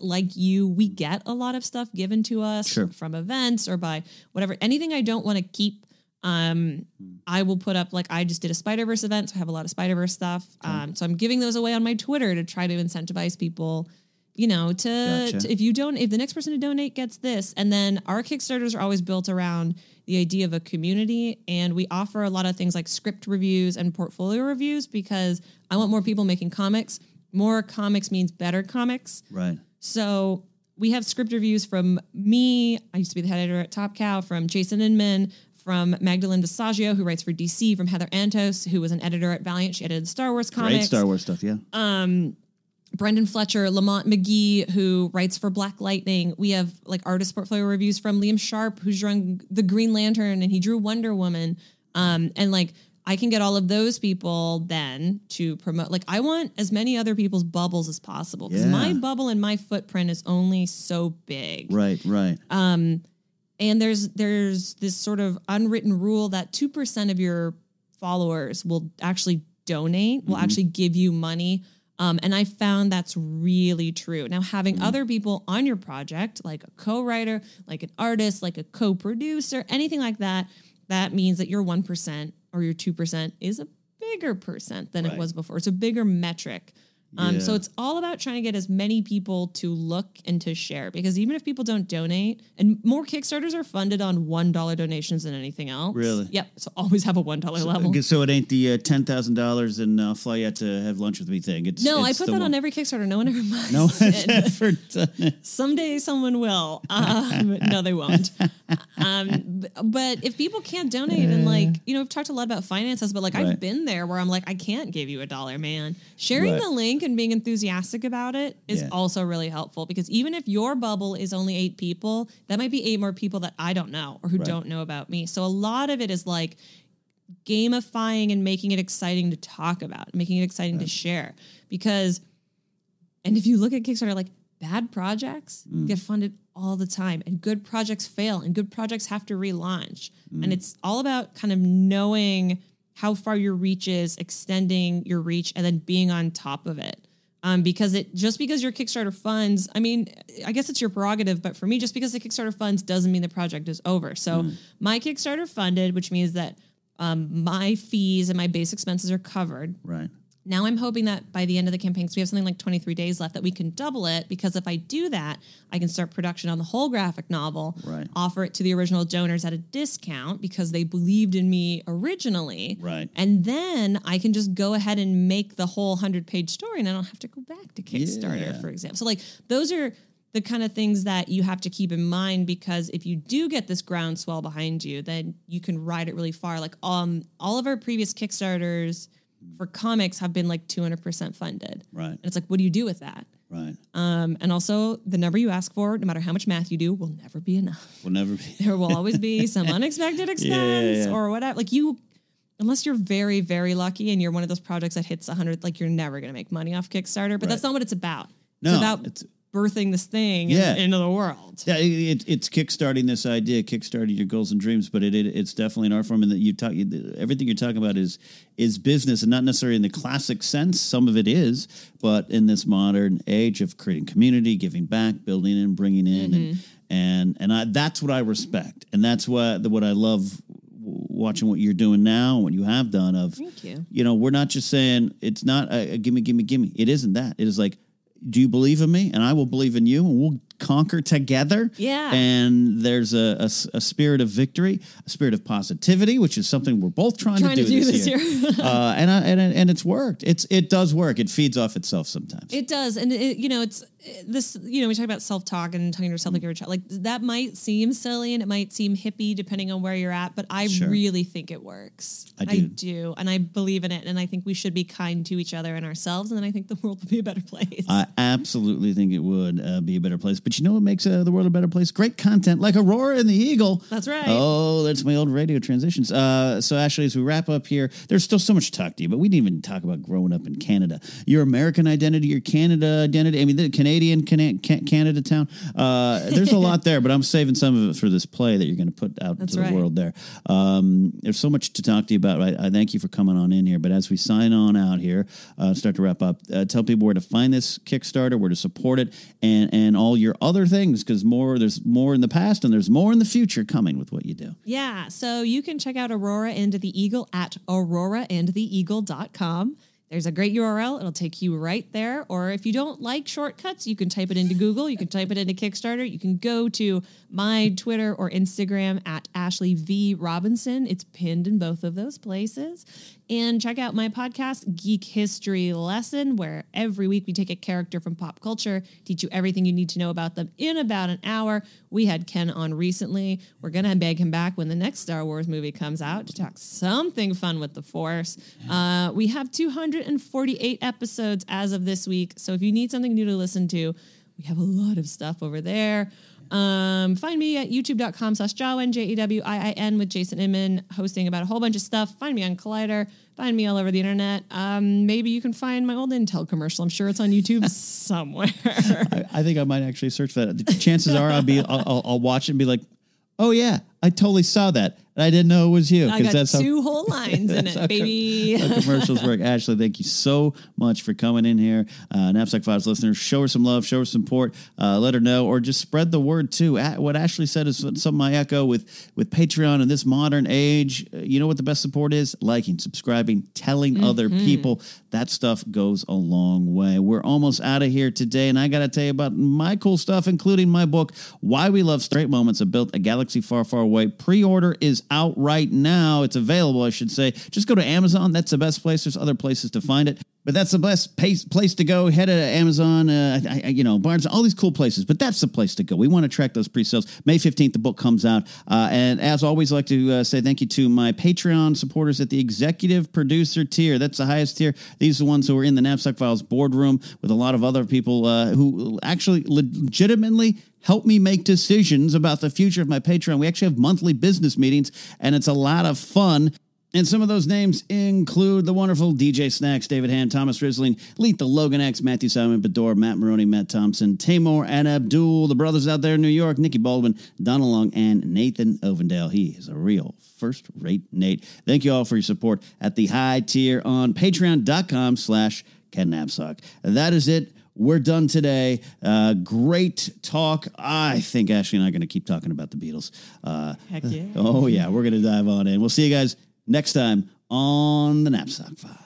like you, we get a lot of stuff given to us Sure. from events or by whatever. Anything I don't want to keep, um, I will put up. Like I just did a Spider Verse event, so I have a lot of Spider Verse stuff. Um, so I'm giving those away on my Twitter to try to incentivize people. You know, to, Gotcha. to if you don't, if the next person to donate gets this, and then our Kickstarters are always built around the idea of a community, and we offer a lot of things like script reviews and portfolio reviews because I want more people making comics. More comics means better comics. Right. So we have script reviews from me. I used to be the head editor at Top Cow. From Jason Inman, from Magdalene Visaggio, who writes for DC. From Heather Antos, who was an editor at Valiant. She edited Star Wars comics. Great Star Wars stuff. Yeah. Um, Brendan Fletcher, Lamont McGee, who writes for Black Lightning. We have like artist portfolio reviews from Liam Sharp, who's drawn the Green Lantern and he drew Wonder Woman. Um, and like I can get all of those people then to promote. Like I want as many other people's bubbles as possible because Yeah. my bubble and my footprint is only so big. right. Right. Uh, And there's there's this sort of unwritten rule that two percent of your followers will actually donate, will actually give you money. Um, and I found that's really true. Now, having other people on your project, like a co-writer, like an artist, like a co-producer, anything like that, that means that your one percent or your two percent is a bigger percent than Right. it was before. It's a bigger metric. Um, so it's all about trying to get as many people to look and to share because even if people don't donate, and more Kickstarters are funded on one dollar donations than anything else. Really? Yep. So always have a one dollar level. So it ain't the uh, ten thousand dollars and uh, fly out to have lunch with me thing. It's No, I put that one- on every Kickstarter. No one ever minds. No one's *laughs* ever done it. Someday someone will. Um, no, they won't. Um, but if people can't donate and like, you know, we've talked a lot about finances, but like Right. I've been there where I'm like, I can't give you a dollar, man. Sharing Right. the link and being enthusiastic about it is Yeah. also really helpful because even if your bubble is only eight people, that might be eight more people that I don't know or who Right. don't know about me. So a lot of it is like gamifying and making it exciting to talk about, making it exciting to share. Because, and if you look at Kickstarter, like bad projects Mm. get funded all the time, and good projects fail, and good projects have to relaunch. Mm. And it's all about kind of knowing how far your reach is, extending your reach, and then being on top of it. Um, because it just because your Kickstarter funds, I mean, I guess it's your prerogative, but for me, just because the Kickstarter funds doesn't mean the project is over. So Mm. my Kickstarter funded, which means that um, my fees and my base expenses are covered. Right. Now I'm hoping that by the end of the campaign, because we have something like 23 days left, that we can double it. Because if I do that, I can start production on the whole graphic novel, Right. offer it to the original donors at a discount because they believed in me originally. Right. And then I can just go ahead and make the whole 100 page story and I don't have to go back to Kickstarter, Yeah. for example. So, like, those are the kind of things that you have to keep in mind because if you do get this groundswell behind you, then you can ride it really far. Like, um, all of our previous Kickstarters for comics have been like 200% funded. Right. And it's like, what do you do with that? Right. Um, and also, the number you ask for, no matter how much math you do, will never be enough Will never be. *laughs* there will always be *laughs* some unexpected expense yeah. or whatever. Like you, unless you're very, very lucky and you're one of those projects that hits 100, like you're never going to make money off Kickstarter. But that's not what it's about. No, it's about it's- birthing this thing Yeah. into the world. Yeah, it, it, it's kickstarting this idea, kickstarting your goals and dreams, but it, it it's definitely an art form, and that you talk you, everything you're talking about is is business, and not necessarily in the classic sense. Some of it is, but in this modern age of creating community, giving back, building and bringing in, and mm-hmm. and and I, that's what I respect, and that's what the, what I love watching what you're doing now, what you have done. Of Thank you. you know, we're not just saying it's not a, a gimme, gimme, gimme. It isn't that. It is like, do you believe in me? And I will believe in you, and we'll conquer together. Yeah. And there's a a spirit of victory, a spirit of positivity, which is something we're both trying, Trying to to do, do this, this year. year. *laughs* uh, and, I, and and it's worked. It's it does work. It feeds off itself sometimes. It does, and it, you know, it's this. You know, we talk about self talk and talking to yourself like you're a child. Like that might seem silly and it might seem hippie depending on where you're at, but I Sure. really think it works. I I do. do, and I believe in it, and I think we should be kind to each other and ourselves, and then I think the *laughs* world will be a better place. I absolutely think it would uh, be a better place. But you know what makes uh, the world a better place? Great content like Aurora and the Eagle. That's right. Oh, that's my old radio transitions. Uh, so, Ashley, as we wrap up here, there's still so much to talk to you, but we didn't even talk about growing up in Canada. Your American identity, your Canada identity. I mean, the Canadian Cana- Ca- Canada town. Uh, there's a lot *laughs* there, but I'm saving some of it for this play that you're going to put out That's into the world there. Um, there's so much to talk to you about. I, I thank you for coming on in here. But as we sign on out here, uh, start to wrap up, uh, tell people where to find this Kickstarter, where to support it, and and all your other things because more there's more in the past and there's more in the future coming with what you do. Yeah, so you can check out Aurora and the Eagle at auroraandtheeagle.com. There's a great URL. It'll take you right there. Or if you don't like shortcuts, you can type it into Google. You can type it into Kickstarter. You can go to my Twitter or Instagram at Ashley V Robinson. It's pinned in both of those places. And check out my podcast, Geek History Lesson, where every week we take a character from pop culture, teach you everything you need to know about them in about an hour. We had Ken on recently. We're going to beg him back when the next Star Wars movie comes out to talk something fun with the Force. Uh, we have 248 episodes as of this week. So if you need something new to listen to, we have a lot of stuff over there. Um, find me at youtube.com slash Jawin, J E W I I N, with Jason Inman, hosting about a whole bunch of stuff. Find me on Collider. Find me all over the internet. Um, maybe you can find my old Intel commercial. I'm sure it's on YouTube *laughs* somewhere. I, I think I might actually search for that. The chances are I'll be I'll, I'll, I'll watch it and be like, oh yeah, I totally saw that. And I didn't know it was you. I got that's how- two whole lines in *laughs* it, baby. how commercials work. *laughs* Ashley, thank you so much for coming in here. Uh, Napzok Files listeners, show her some love, show her support, uh, let her know, or just spread the word too. A- What Ashley said is something I echo with with Patreon in this modern age. uh, You know what the best support is? Liking, subscribing, telling other people. That stuff goes a long way. We're almost out of here today, and I got to tell you about my cool stuff, including my book, Why We Love Straight Moments. I built a galaxy far, far away. Pre order is out right now. It's available, I should say. Just go to Amazon. That's the best place. There's other places to find it. But that's the best place, place to go. Head to Amazon, uh, I, I, you know, Barnes, all these cool places. But that's the place to go. We want to track those pre-sales. May 15th, the book comes out. Uh, and as always, I'd like to uh, say thank you to my Patreon supporters at the executive producer tier. That's the highest tier. These are the ones who are in the Napzok Files boardroom with a lot of other people uh, who actually legitimately help me make decisions about the future of my Patreon. We actually have monthly business meetings, and it's a lot of fun. And some of those names include the wonderful DJ Snacks, David Hand, Thomas Risling, Lethal, Logan X, Matthew Simon, Bedore, Matt Maroney, Matt Thompson, Tamor, and Abdul, the brothers out there in New York, Nikki Baldwin, Donald Long, and Nathan Ovendale. He is a real first rate Nate. Thank you all for your support at the high tier on patreon.com slash Ken Napzok. That is it. We're done today. Uh, great talk. I think Ashley and I are going to keep talking about the Beatles. Uh, Heck yeah. Oh, yeah. We're going to dive on in. We'll see you guys next time on the Napzok Files.